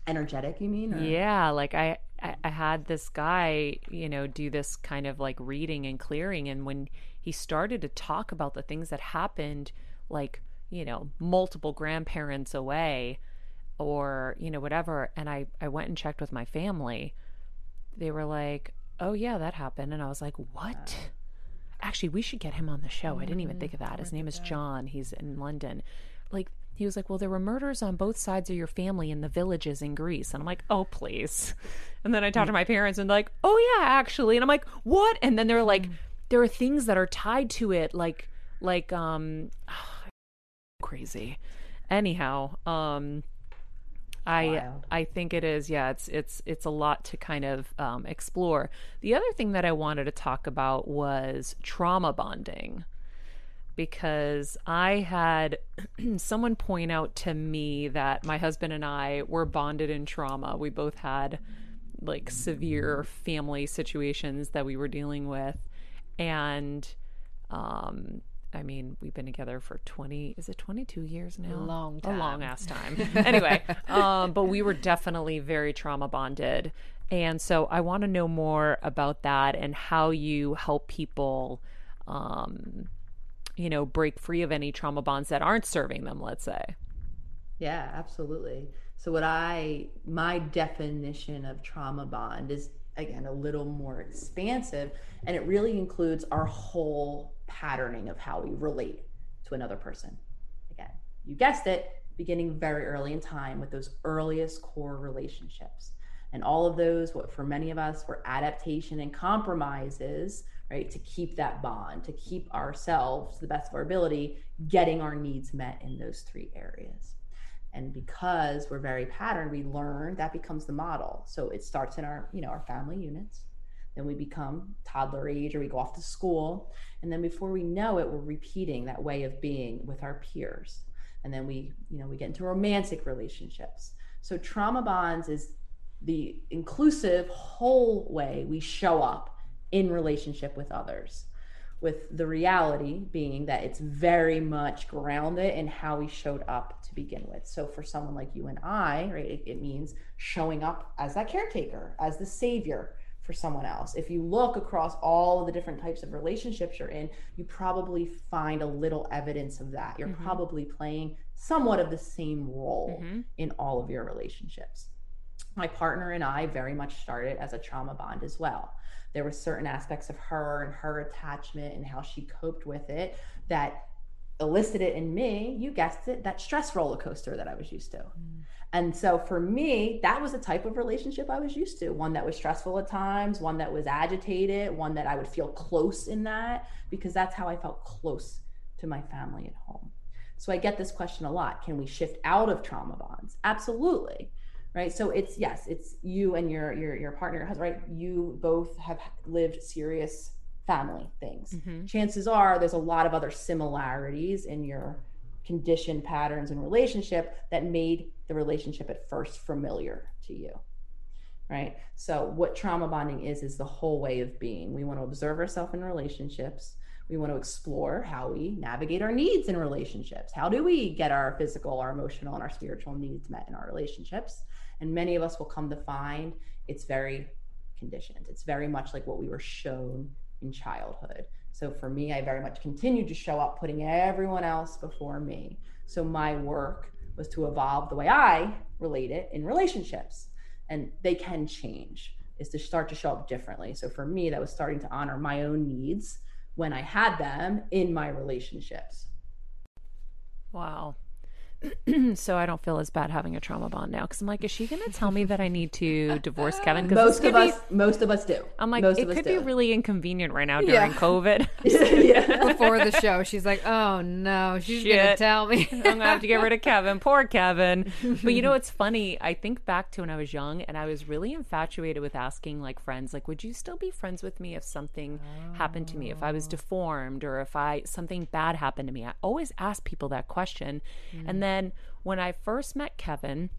Energetic, you mean? Or? Yeah, like I, I I had this guy, you know, do this kind of like reading and clearing and when he started to talk about the things that happened like, you know, multiple grandparents away or, you know, whatever, and I I went and checked with my family they were like, "Oh yeah, that happened," and I was like, "What?" Actually, we should get him on the show. I didn't even think of that. His name is John. He's in London. Like he was like, "Well, there were murders on both sides of your family in the villages in Greece," and I'm like, "Oh please." And then I talked to my parents and like, "Oh yeah, actually," and I'm like, "What?" And then they're like, "There are things that are tied to it, like like um." crazy. Anyhow, um, I Wild. I think it is. Yeah, it's it's it's a lot to kind of um, explore. The other thing that I wanted to talk about was trauma bonding because I had someone point out to me that my husband and I were bonded in trauma. We both had like severe family situations that we were dealing with and um I mean, we've been together for 20, is it 22 years now? A long time. A long ass time. anyway, um, but we were definitely very trauma bonded. And so I want to know more about that and how you help people, um, you know, break free of any trauma bonds that aren't serving them, let's say. Yeah, absolutely. So what I my definition of trauma bond is again a little more expansive and it really includes our whole patterning of how we relate to another person. Again, you guessed it, beginning very early in time with those earliest core relationships. And all of those what for many of us were adaptation and compromises, right, to keep that bond, to keep ourselves to the best of our ability getting our needs met in those three areas and because we're very patterned we learn that becomes the model so it starts in our you know our family units then we become toddler age or we go off to school. And then before we know it we're repeating that way of being with our peers. And then we you know we get into romantic relationships. So trauma bonds is the inclusive whole way we show up in relationship with others with the reality being that it's very much grounded in how we showed up to begin with. So for someone like you and I, right, it, it, means showing up as that caretaker, as the savior for someone else. If you look across all of the different types of relationships you're in, you probably find a little evidence of that. You're mm-hmm. probably playing somewhat of the same role mm-hmm. in all of your relationships. My partner and I very much started as a trauma bond as well there were certain aspects of her and her attachment and how she coped with it that elicited in me you guessed it that stress roller coaster that i was used to mm. And so for me that was the type of relationship i was used to one that was stressful at times one that was agitated one that i would feel close in that because that's how i felt close to my family at home. So i get this question a lot can we shift out of trauma bonds? Absolutely right? So it's yes it's you and your your your partner has right? You both have lived serious family things. Mm-hmm. chances are there's a lot of other similarities in your condition patterns and relationship that made the relationship at first familiar to you right so what trauma bonding is is the whole way of being we want to observe ourselves in relationships we want to explore how we navigate our needs in relationships how do we get our physical our emotional and our spiritual needs met in our relationships and many of us will come to find it's very conditioned. It's very much like what we were shown in childhood. So for me, I very much continued to show up putting everyone else before me. So my work was to evolve the way I relate it in relationships. And they can change, is to start to show up differently. So for me, that was starting to honor my own needs when I had them in my relationships. Wow. so I don't feel as bad having a trauma bond now because I'm like, is she going to tell me that I need to divorce Kevin? Because Most of us, be, most of us do. I'm like, most it could be do. really inconvenient right now during yeah. COVID. yeah. Before the show, she's like, oh no, she's going to tell me I'm going to have to get rid of Kevin. Poor Kevin. But you know, it's funny. I think back to when I was young and I was really infatuated with asking like friends, like, would you still be friends with me if something oh. happened to me, if I was deformed or if I something bad happened to me? I always ask people that question, mm. and then then when I first met Kevin,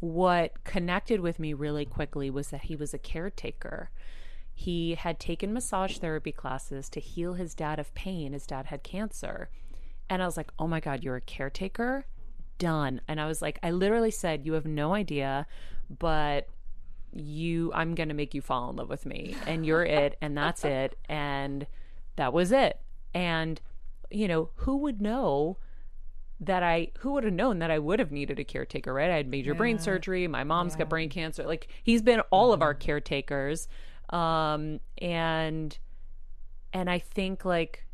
what connected with me really quickly was that he was a caretaker. He had taken massage therapy classes to heal his dad of pain. His dad had cancer. And I was like, oh my God, you're a caretaker? Done. And I was like, I literally said, you have no idea, but you, I'm going to make you fall in love with me. And you're it. And that's it. And that was it. And, you know, who would know that I who would have known that I would have needed a caretaker, right? I had major yeah. brain surgery, my mom's yeah. got brain cancer. Like he's been all mm-hmm. of our caretakers. Um and and I think like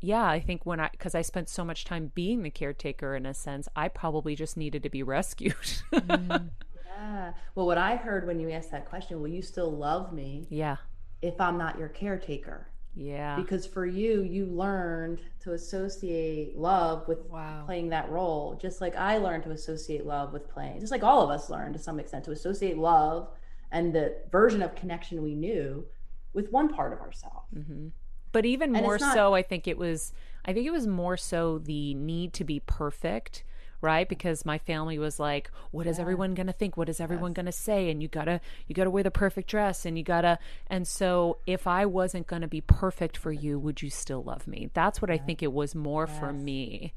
yeah, I think when I cuz I spent so much time being the caretaker in a sense, I probably just needed to be rescued. mm. Yeah. Well, what I heard when you asked that question, will you still love me? Yeah. If I'm not your caretaker? Yeah. Because for you, you learned to associate love with Wow. playing that role, just like I learned to associate love with playing, just like all of us learned to some extent to associate love and the version of connection we knew with one part of ourselves. Mm-hmm. But even And more not- so, I think it was. I think it was more so the need to be perfect, right? Because my family was like, "What is everyone going to think? What is everyone going to say?" And you gotta, you gotta wear the perfect dress, and you gotta. And so, if I wasn't going to be perfect for you, would you still love me? That's what I think it was more for Yes. me.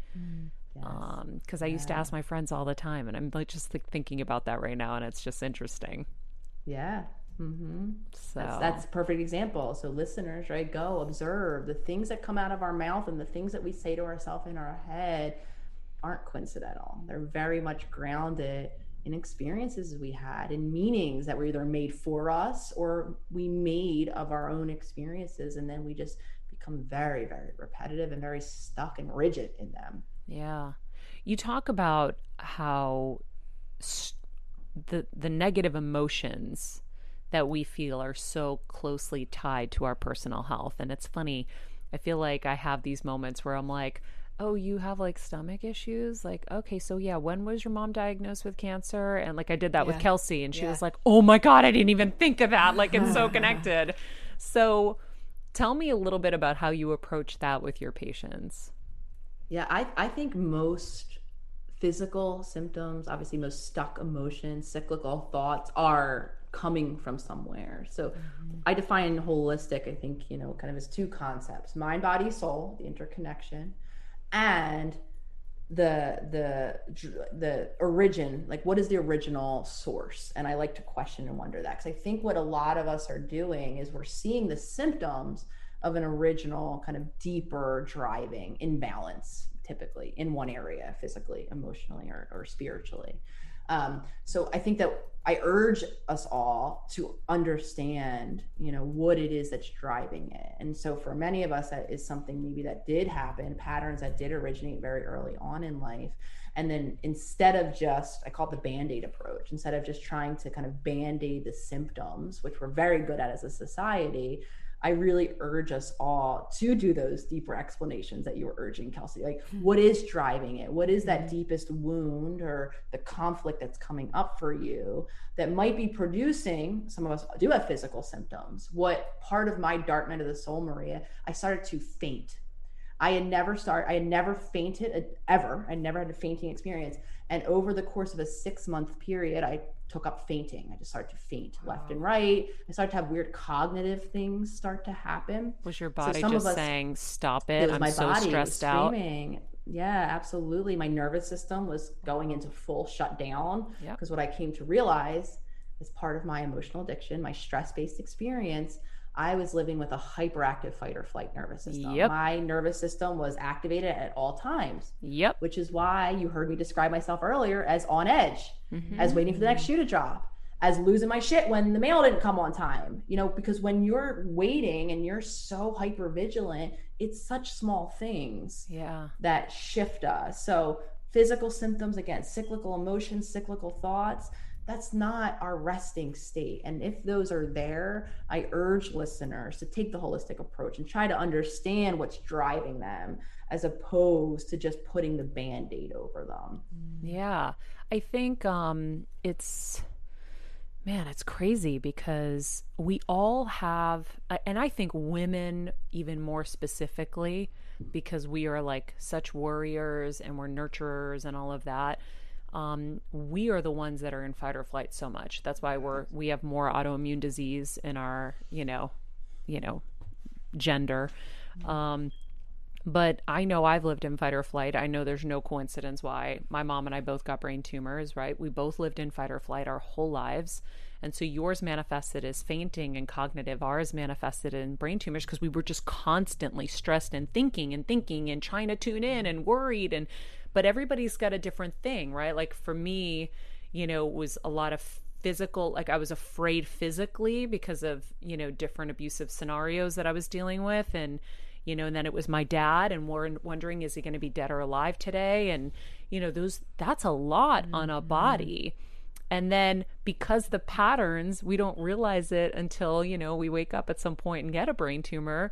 Yes. Um, because I used to ask my friends all the time, and I'm like just like, thinking about that right now, and it's just interesting. yeah. Mm-hmm. So That's, that's a perfect example. So, listeners, right, go observe the things that come out of our mouth and the things that we say to ourselves in our head aren't coincidental. They're very much grounded in experiences we had, in meanings that were either made for us or we made of our own experiences. And then we just become very, very repetitive and very stuck and rigid in them. Yeah. You talk about how the the negative emotions that we feel are so closely tied to our personal health and it's funny. I feel like I have these moments where I'm like, "Oh, you have like stomach issues?" Like, "Okay, so yeah, when was your mom diagnosed with cancer?" And like I did that with Kelsey and she Yeah. was like, "Oh my god, I didn't even think of that." Like it's so connected. So, tell me a little bit about how you approach that with your patients. Yeah, I, I think most physical symptoms, obviously, most stuck emotions, cyclical thoughts are coming from somewhere. So mm-hmm. I define holistic, I think, you know, kind of as two concepts mind, body, soul, the interconnection, and the the the origin like what is the original source? And i like to question and wonder that because i think what a lot of us are doing is we're seeing the symptoms of an original kind of deeper driving imbalance typically in one area physically emotionally or, or spiritually um, so i think that i urge us all to understand you know what it is that's driving it. And so for many of us that is something maybe that did happen patterns that did originate very early on in life. And then instead of just i call it the band-aid approach instead of just trying to kind of band-aid the symptoms which we're very good at as a society I really urge us all to do those deeper explanations that you were urging, Kelsey. Like, hmm. what is driving it? What is that hmm. deepest wound or the conflict that's coming up for you that might be producing? Some of us do have physical symptoms. What part of my dark night of the soul, Maria, I started to faint. I had never started, I had never fainted uh, ever. I never had a fainting experience. And over the course of a six month period, I took up fainting. I just started to faint left and right. I started to have weird cognitive things start to happen. Was your body of just us- saying, "Stop It it"? was I'm my so body stressed was out. screaming. Yeah, absolutely. My nervous system was going into full shutdown Yep. because what I came to realize as part of my emotional addiction, my stress-based experience, I was living with a hyperactive fight or flight nervous system. Yep. My nervous system was activated at all times, Yep. which is why you heard me describe myself earlier as on edge Mhm. as waiting for the next shoe to drop, as losing my shit when the mail didn't come on time. You know, because when you're waiting and you're so hyper vigilant, it's such small things Yeah. that shift us. So physical symptoms, again, cyclical emotions, cyclical thoughts, that's not our resting state. And if those are there, I urge listeners to take the holistic approach and try to understand what's driving them as opposed to just putting the band-aid over them. Yeah. I think um it's man, it's crazy because we all have and I think women even more specifically because we are like such warriors and we're nurturers and all of that. Um, we are the ones that are in fight or flight so much. That's why we're we have more autoimmune disease in our, you know, you know, gender. Um, but I know I've lived in fight or flight. I know there's no coincidence why my mom and I both got brain tumors, right? We both lived in fight or flight our whole lives. And so yours manifested as fainting and cognitive, ours manifested in brain tumors because we were just constantly stressed and thinking and thinking and trying to tune in and worried. And, but everybody's got a different thing, right? Like for me, you know, it was a lot of physical like i was afraid physically because of you know different abusive scenarios that i was dealing with and you know and then it was my dad and we're wondering is he going to be dead or alive today and you know those that's a lot on a mm-hmm. body and then because the patterns we don't realize it until you know we wake up at some point and get a brain tumor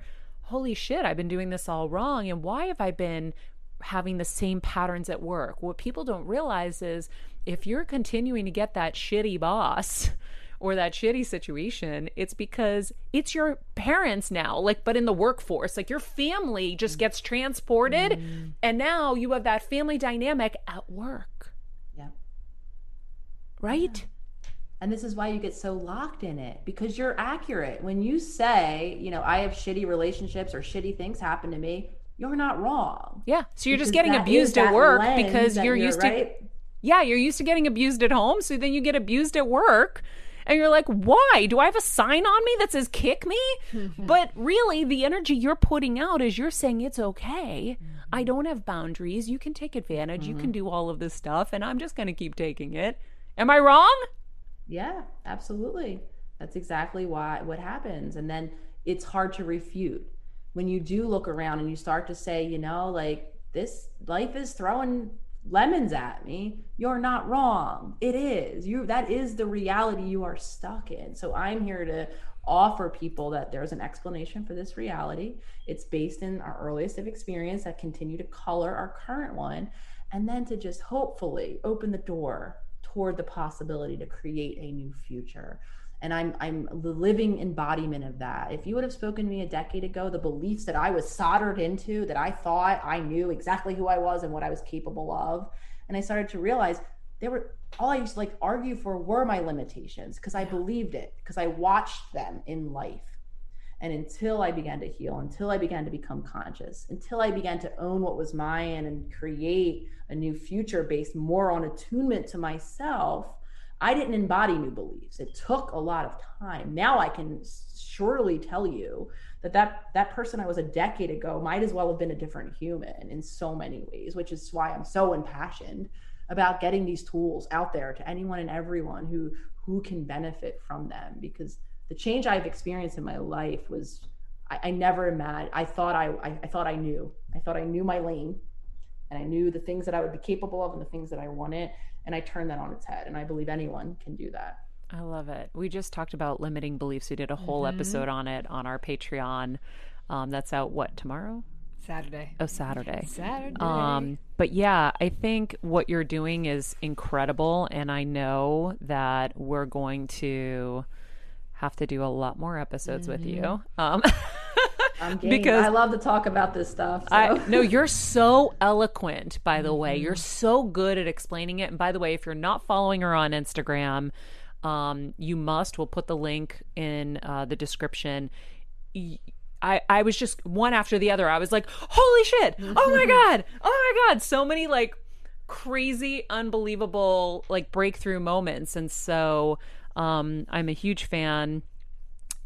holy shit, I've been doing this all wrong. And why have I been having the same patterns at work? What people don't realize is if you're continuing to get that shitty boss, or that shitty situation, it's because it's your parents now, like, but in the workforce, like your family just gets transported, mm. and now you have that family dynamic at work. Yeah. Right? Yeah. And this is why you get so locked in it because you're accurate. When you say, you know, I have shitty relationships or shitty things happen to me, you're not wrong. Yeah. So you're just getting abused at work because you're, you're used right. to. Yeah, you're used to getting abused at home. So then you get abused at work and you're like, why? Do I have a sign on me that says kick me? but really, the energy you're putting out is you're saying it's okay. Mm-hmm. I don't have boundaries. You can take advantage. Mm-hmm. You can mm-hmm. do all of this stuff, and I'm just going to keep taking it. Am I wrong? Yeah, absolutely. That's exactly why what happens. And then it's hard to refute when you do look around and you start to say, you know, like this life is throwing lemons at me. You're not wrong. It is. You that is the reality you are stuck in. So i'm here to offer people that there's an explanation for this reality. It's based in our earliest of experience that continue to color our current one and then to just hopefully open the door toward the possibility to create a new future and I'm I'm the living embodiment of that. If you would have spoken to me a decade ago, the beliefs that I was soldered into, that I thought I knew exactly who I was and what I was capable of, and I started to realize they were all I used to like argue for were my limitations because I believed it because I watched them in life. And until I began to heal, until I began to become conscious, until I began to own what was mine and create a new future based more on attunement to myself, I didn't embody new beliefs. It took a lot of time. Now I can surely tell you that that, that person I was a decade ago might as well have been a different human in so many ways, which is why I'm so impassioned about getting these tools out there to anyone and everyone who who can benefit from them because the change I've experienced in my life was I, I never imagined I thought I, I I thought I knew. I thought I knew my lane and I knew the things that I would be capable of and the things that I wanted and I turned that on its head. And I believe anyone can do that. I love it. We just talked about limiting beliefs. We did a whole mm-hmm. episode on it on our Patreon. Um, that's out what tomorrow? Saturday. Oh, Saturday. Saturday. Um, but yeah, I think what you're doing is incredible, and I know that we're going to have to do a lot more episodes mm-hmm. with you. Mm-hmm. Um, I'm game. because I love to talk about this stuff. So. I, no, you're so eloquent. By the mm-hmm. way, you're so good at explaining it. And by the way, if you're not following her on Instagram, um, you must. We'll put the link in uh, the description. I, I was just one after the other. I was like, holy shit! Oh my god! Oh my god! So many like crazy, unbelievable like breakthrough moments, and so um, I'm a huge fan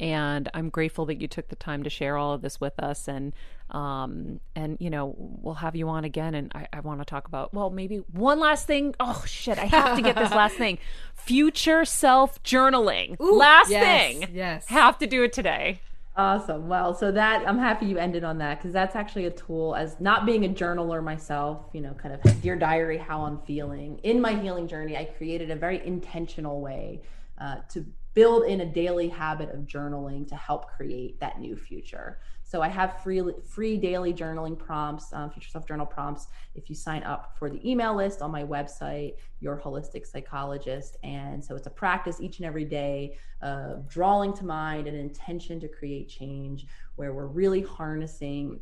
and I'm grateful that you took the time to share all of this with us. And um, and you know, we'll have you on again. And I, I want to talk about well, maybe one last thing. Oh shit, I have to get this last thing: future self journaling. Last yes, thing. Yes, have to do it today. Awesome. Well, so that I'm happy you ended on that because that's actually a tool as not being a journaler myself, you know, kind of dear diary, how I'm feeling. In my healing journey, I created a very intentional way uh, to build in a daily habit of journaling to help create that new future. So I have free free daily journaling prompts, um, future self journal prompts. If you sign up for the email list on my website, your holistic psychologist, and so it's a practice each and every day of drawing to mind an intention to create change, where we're really harnessing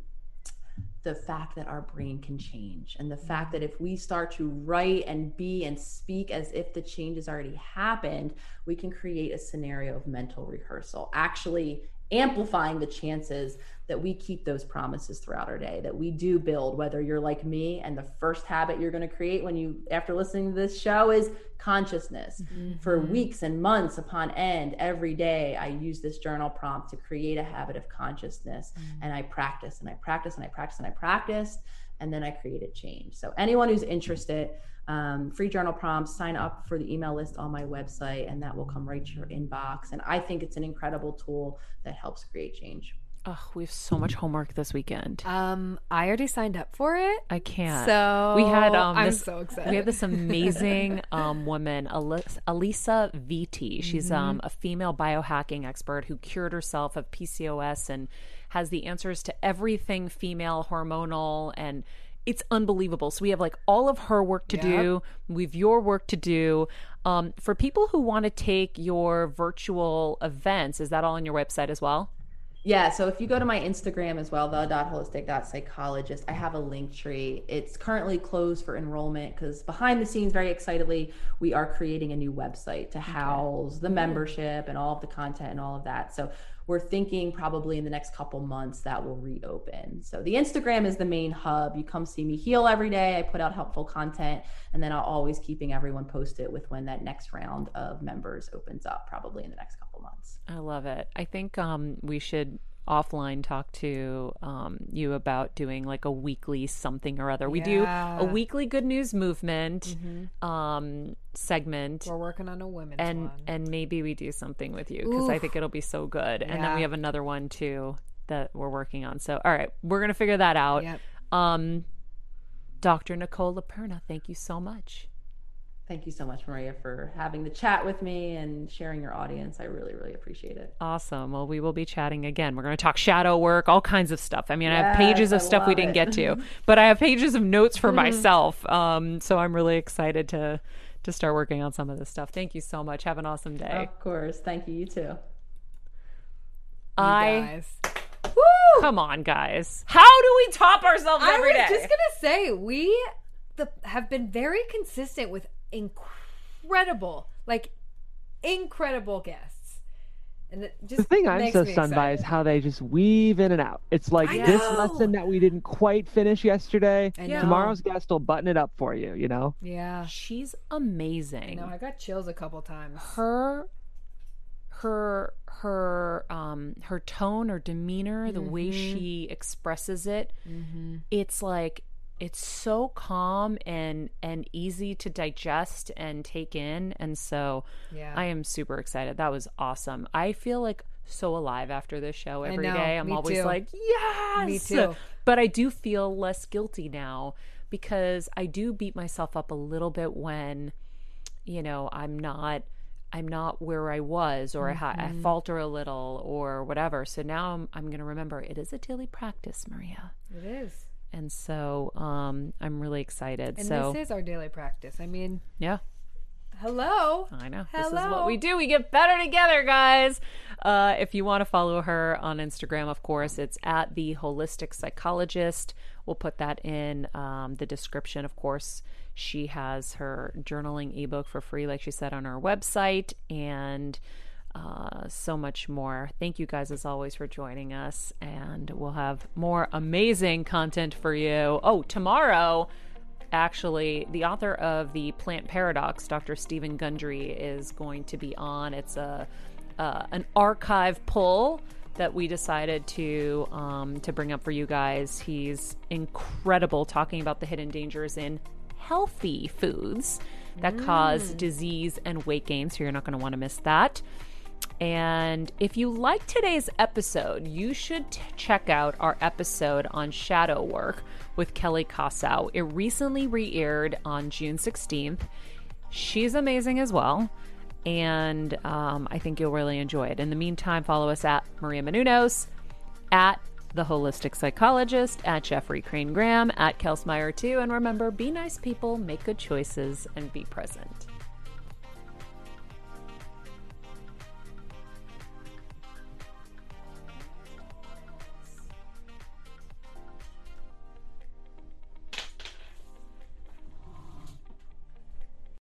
the fact that our brain can change and the mm-hmm. fact that if we start to write and be and speak as if the change has already happened, we can create a scenario of mental rehearsal, actually amplifying the chances that we keep those promises throughout our day that we do build whether you're like me and the first habit you're going to create when you after listening to this show is consciousness mm-hmm. for weeks and months upon end every day i use this journal prompt to create a habit of consciousness mm-hmm. and i practice and i practice and i practice and i practice and then i created change so anyone who's interested um, free journal prompts, sign up for the email list on my website, and that will come right to your inbox. And I think it's an incredible tool that helps create change. Oh, we have so much homework this weekend. Um, I already signed up for it. I can't. So we had um I'm this, so excited. We had this amazing um woman, Alisa Vitti. She's Mm-hmm. um a female biohacking expert who cured herself of PCOS and has the answers to everything female hormonal and it's unbelievable. So we have like all of her work to do. We've your work to do. Um, for people who want to take your virtual events, is that all on your website as well? Yeah, so if you go to my Instagram as well, the.holistic.psychologist, I have a link tree. It's currently closed for enrollment because behind the scenes, very excitedly, we are creating a new website to house the membership and all of the content and all of that. So we're thinking probably in the next couple months that will reopen. So the Instagram is the main hub. You come see me heal every day. I put out helpful content, and then I'll always keeping everyone posted with when that next round of members opens up, probably in the next couple months. I love it. I think um, we should offline talk to um, you about doing like a weekly something or other. We do a weekly good news movement um, segment. We're working on a women's and one. and maybe we do something with you because I think it'll be so good. And then we have another one too that we're working on. So all right, we're gonna figure that out. Yep. Um, Dr. Nicole LePera, thank you so much. Thank you so much, Maria, for having the chat with me and sharing your audience. I really, really appreciate it. Awesome. Well, we will be chatting again. We're going to talk shadow work, all kinds of stuff. I mean, I have pages of I stuff we didn't it. get to, but I have pages of notes for myself. Um, so I'm really excited to to start working on some of this stuff. Thank you so much. Have an awesome day. Of course. Thank you. You too. I guys. come on, guys. How do we top ourselves every day? I every was just gonna say we the, have been very consistent with incredible, like incredible guests, and it just The thing I'm so stunned by is how they just weave in and out. It's like I this know. lesson that we didn't quite finish yesterday. I know. Tomorrow's guest will button it up for you, you know? Yeah, She's amazing. no, I got chills a couple times. her her her um her tone or demeanor the way Mm-hmm. she expresses it it's like it's so calm and and easy to digest and take in. And so Yeah. i am super excited. That was awesome. I feel like so alive after this show every day. i'm me always too. like yes! Me too. but i do feel less guilty now because i do beat myself up a little bit when you know i'm not i'm not where i was or I, ha- I mm-hmm. falter a little or whatever. So now i'm, I'm going to remember it is a daily practice maria. It is, and so um, i'm really excited and so this is our daily practice. I mean, yeah hello. I know. Hello. This is what we do. We get better together, guys. Uh, if you want to follow her on Instagram, of course, it's at the Holistic Psychologist. We'll put that in um, the description. Of course, she has her journaling ebook for free, like she said, on our website, and uh, so much more. Thank you guys, as always, for joining us, and we'll have more amazing content for you. Oh, tomorrow actually the author of the plant paradox dr Steven Gundry is going to be on. It's a uh, an archive pull that we decided to um, to bring up for you guys. He's incredible talking about the hidden dangers in healthy foods that cause disease and weight gain so you're not going to want to miss that and if you like today's episode, you should t- check out our episode on shadow work with Kelly Kossow. It recently re aired on June 16th. She's amazing as well. And um, I think you'll really enjoy it. In the meantime, follow us at Maria Menounos, at The Holistic Psychologist, at Jeffrey Crane Graham, at Kelsmeyer too. And remember, be nice people, make good choices, and be present.